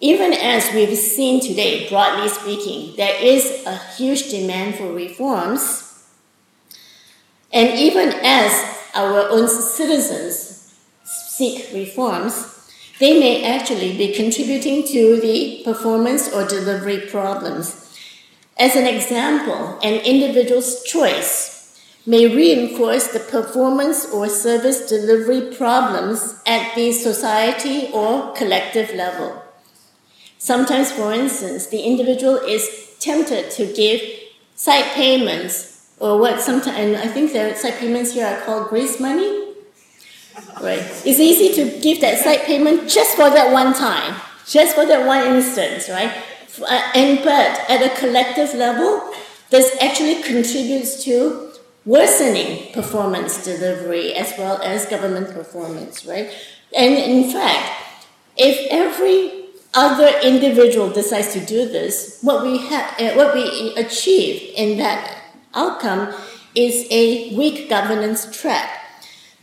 Even as we've seen today, broadly speaking, there is a huge demand for reforms. And even as our own citizens seek reforms, they may actually be contributing to the performance or delivery problems. As an example, an individual's choice may reinforce the performance or service delivery problems at the society or collective level. Sometimes, for instance, the individual is tempted to give side payments or what sometimes, and I think the side payments here are called grace money. Right. It's easy to give that side payment just for that one time, just for that one instance, right? Uh, And but at a collective level, this actually contributes to worsening performance delivery as well as government performance, right? And in fact, if every other individual decides to do this, what we have, uh, what we achieve in that outcome is a weak governance trap.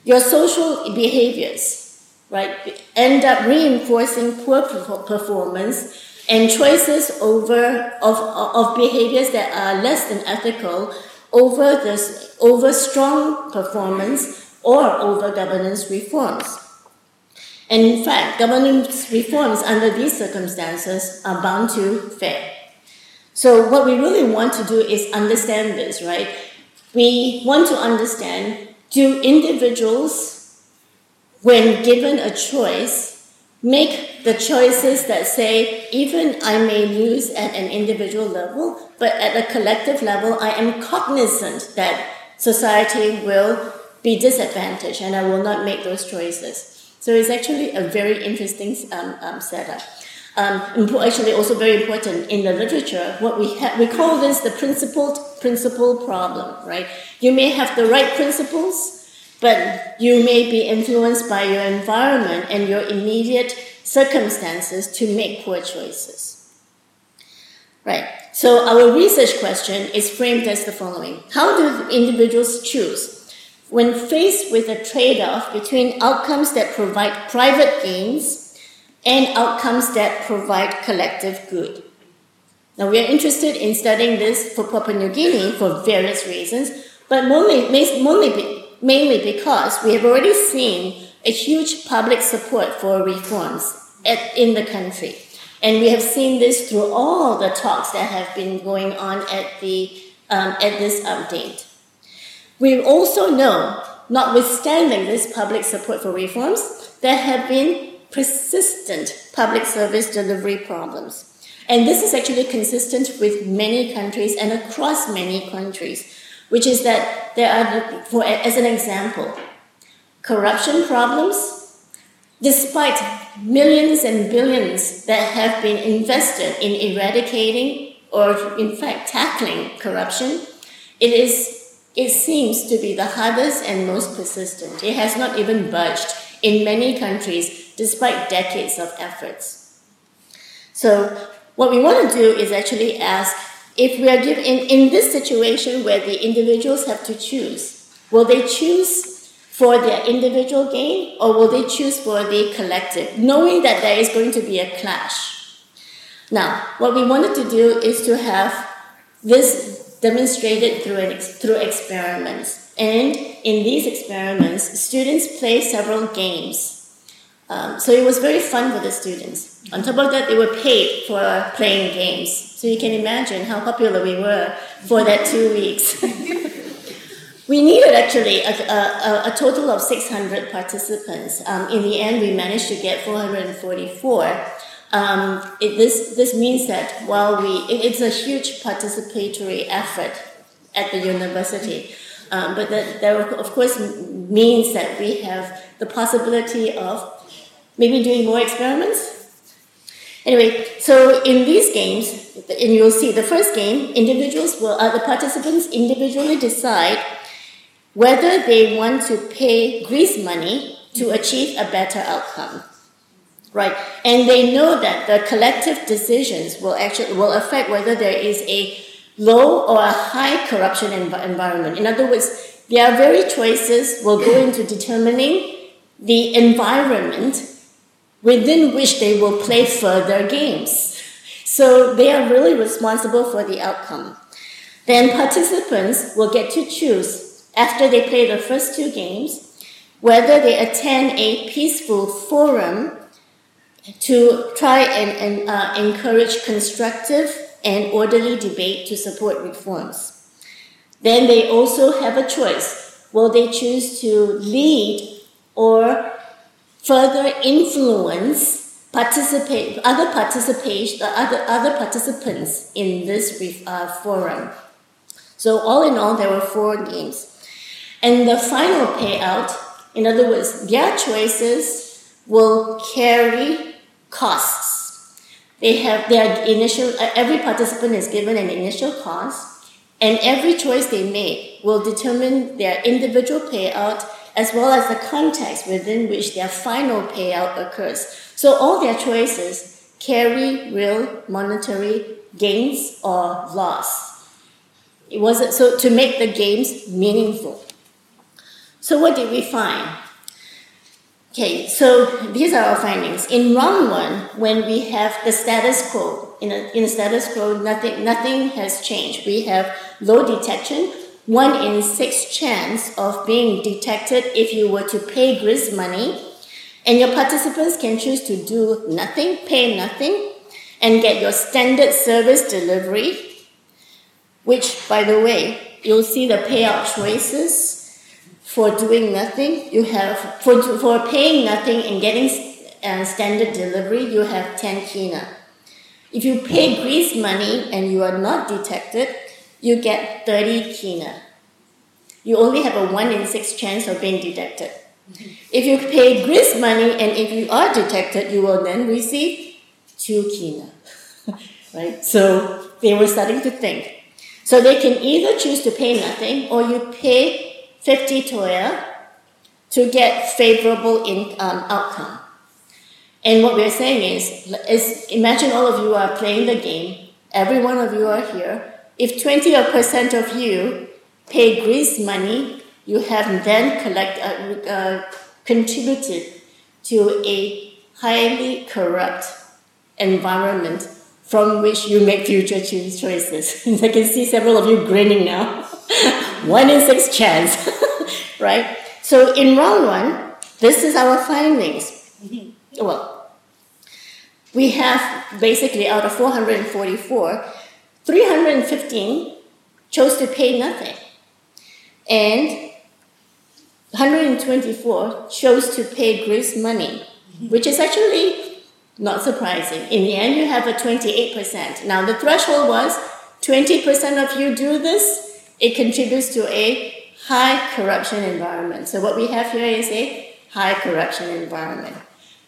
Your social behaviors, right, end up reinforcing poor performance and choices over of, of behaviors that are less than ethical over this over strong performance or over governance reforms. And in fact, governance reforms under these circumstances are bound to fail. So, what we really want to do is understand this, right? We want to understand do individuals, when given a choice, make the choices that say, even I may lose at an individual level, but at a collective level, I am cognizant that society will be disadvantaged and I will not make those choices. So it's actually a very interesting um, um, setup. Um, actually, also very important in the literature. What we ha- we call this the principled principle problem, right? You may have the right principles, but you may be influenced by your environment and your immediate circumstances to make poor choices. Right. So our research question is framed as the following: How do individuals choose when faced with a trade-off between outcomes that provide private gains and outcomes that provide collective good? Now we are interested in studying this for Papua New Guinea for various reasons, but mainly, mainly, mainly because we have already seen a huge public support for reforms at, in the country. And we have seen this through all the talks that have been going on at, the, um, at this update. We also know, notwithstanding this public support for reforms, there have been persistent public service delivery problems. And this is actually consistent with many countries and across many countries, which is that there are, for, as an example, corruption problems despite millions and billions that have been invested in eradicating or, in fact, tackling corruption, it is it seems to be the hardest and most persistent. It has not even budged in many countries despite decades of efforts. So, what we want to do is actually ask if we are given in, in this situation where the individuals have to choose, will they choose for their individual gain or will they choose for the collective, knowing that there is going to be a clash? Now, what we wanted to do is to have this demonstrated through, an through experiments. And in these experiments, students play several games. Um, so it was very fun for the students. On top of that, they were paid for playing games. So you can imagine how popular we were for that two weeks. (laughs) we needed actually a, a, a, total of 600 participants. Um, in the end, we managed to get 444. Um, it, this, this means that while we, it, it's a huge participatory effort at the university, um, but that, that of course means that we have the possibility of maybe doing more experiments. Anyway, so in these games, and you'll see the first game, individuals will, uh, the participants individually decide whether they want to pay grease money to achieve a better outcome right? And they know that the collective decisions will actually will affect whether there is a low or a high corruption env- environment. In other words, their very choices will go into determining the environment within which they will play further games. So they are really responsible for the outcome. Then participants will get to choose after they play the first two games whether they attend a peaceful forum to try and, and uh, encourage constructive and orderly debate to support reforms. Then they also have a choice. Will they choose to lead or further influence participate other participation other other participants in this uh, forum? So all in all, there were four games, and the final payout, in other words, their choices will carry costs. They have their initial, every participant is given an initial cost, and every choice they make will determine their individual payout as well as the context within which their final payout occurs. So all their choices carry real monetary gains or loss. It wasn't so to make the games meaningful. So what did we find? Okay, so these are our findings. In round one, when we have the status quo, in a, in a status quo, nothing, nothing has changed. We have low detection, one in six chance of being detected if you were to pay grease money, and your participants can choose to do nothing, pay nothing, and get your standard service delivery, which, by the way, you'll see the payout choices for doing nothing, you have for for paying nothing and getting uh, standard delivery, you have 10 kina. If you pay grease money and you are not detected, you get 30 kina. You only have a 1 in 6 chance of being detected. If you pay grease money and if you are detected, you will then receive 2 kina. (laughs) right? So they were starting to think. So they can either choose to pay nothing or you pay 50 toea to get favorable in, um, outcome. And what we're saying is, is, imagine all of you are playing the game, every one of you are here. If 20% of you pay grease money, you have then collect, uh, uh, contributed to a highly corrupt environment from which you make future choices. (laughs) I can see several of you grinning now. (laughs) one in six chance, (laughs) right? So in round one, this is our findings. Well, we have basically out of 444, 315 chose to pay nothing, and 124 chose to pay grease money, which is actually not surprising. In the end, you have a 28%. Now, the threshold was 20% of you do this, it contributes to a high corruption environment. So what we have here is a high corruption environment.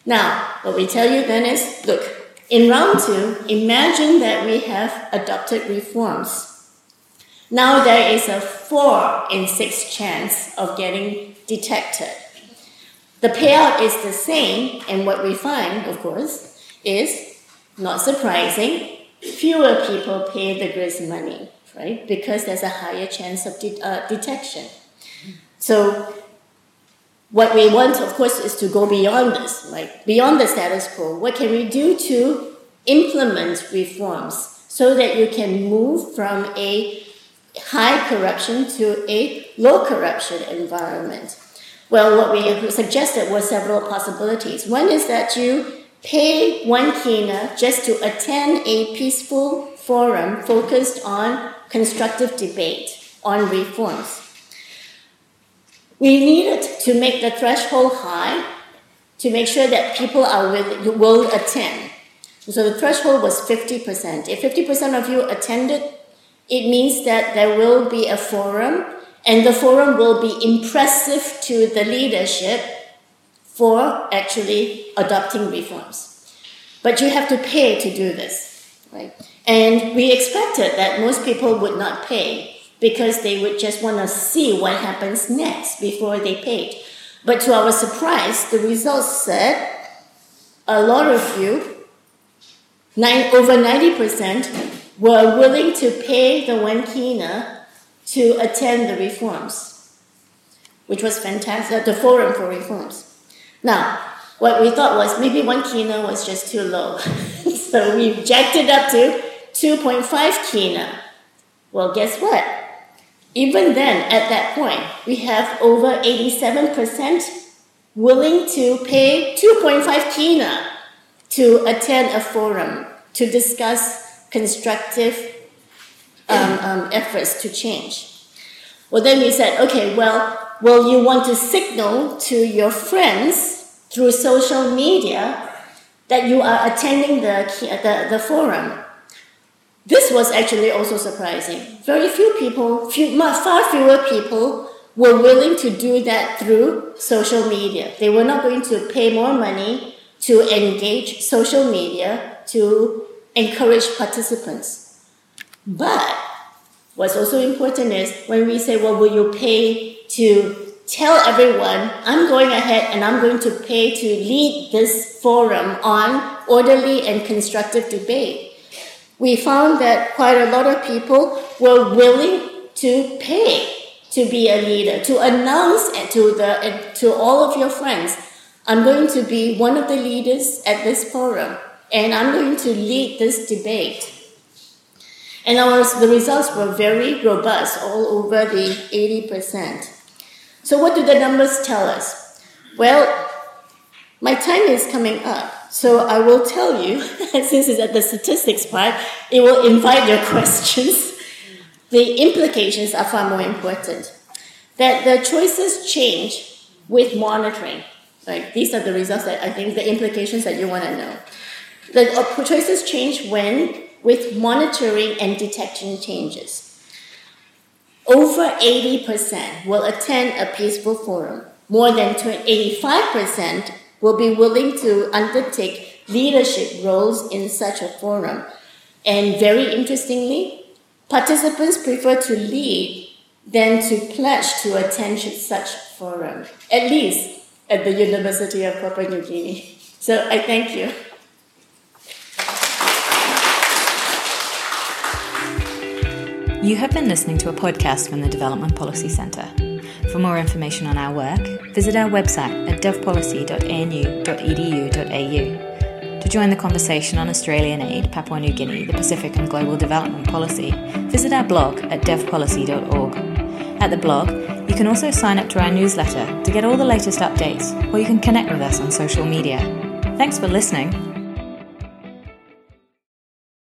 Now, what we tell you then is look, in round two, imagine that we have adopted reforms. Now there is a four in six chance of getting detected. The payout is the same, and what we find, of course, is not surprising, fewer people pay the grease money, right? Because there's a higher chance of de- uh, detection. So what we want, of course, is to go beyond this, like beyond the status quo. What can we do to implement reforms so that you can move from a high corruption to a low corruption environment? Well, what we suggested were several possibilities. One is that you pay one kina just to attend a peaceful forum focused on constructive debate on reforms. We needed to make the threshold high to make sure that people are will, will attend. So the threshold was 50%. If 50% of you attended, it means that there will be a forum, and the forum will be impressive to the leadership for actually adopting reforms. But you have to pay to do this, right? And we expected that most people would not pay because they would just want to see what happens next before they paid. But to our surprise, the results said a lot of you, nine, over 90%, were willing to pay the one kina to attend the reforms, which was fantastic, the forum for reforms. Now, what we thought was maybe one kina was just too low. (laughs) so we jacked it up to 2.5 kina. Well, guess what? Even then, at that point, we have over 87% willing to pay 2.5 kina to attend a forum to discuss constructive um, um, efforts to change. Well, then we said, okay, well, will you want to signal to your friends through social media that you are attending the, the, the forum? This was actually also surprising. Very few people, few, far fewer people were willing to do that through social media. They were not going to pay more money to engage social media to encourage participants. But what's also important is when we say, well, will you pay to tell everyone, I'm going ahead and I'm going to pay to lead this forum on orderly and constructive debate we found that quite a lot of people were willing to pay to be a leader, to announce to, the, to all of your friends, I'm going to be one of the leaders at this forum, and I'm going to lead this debate. And our, the results were very robust, all over the 80%. So, what do the numbers tell us? Well, my time is coming up. So I will tell you, (laughs) since it's at the statistics part, it will invite your (laughs) questions. The implications are far more important. That the choices change with monitoring. Like these are the results that I think the implications that you want to know. The uh, choices change when with monitoring and detection changes. Over 80% will attend a peaceful forum. More than 85% will be willing to undertake leadership roles in such a forum. And very interestingly, participants prefer to lead than to pledge to attend such forum, at least at the University of Papua New Guinea. So I thank you. You have been listening to a podcast from the Development Policy Centre. For more information on our work, visit our website at devpolicy.anu.edu.au. To join the conversation on Australian aid, Papua New Guinea, the Pacific and global development policy, visit our blog at devpolicy.org. At the blog, you can also sign up to our newsletter to get all the latest updates, or you can connect with us on social media. Thanks for listening.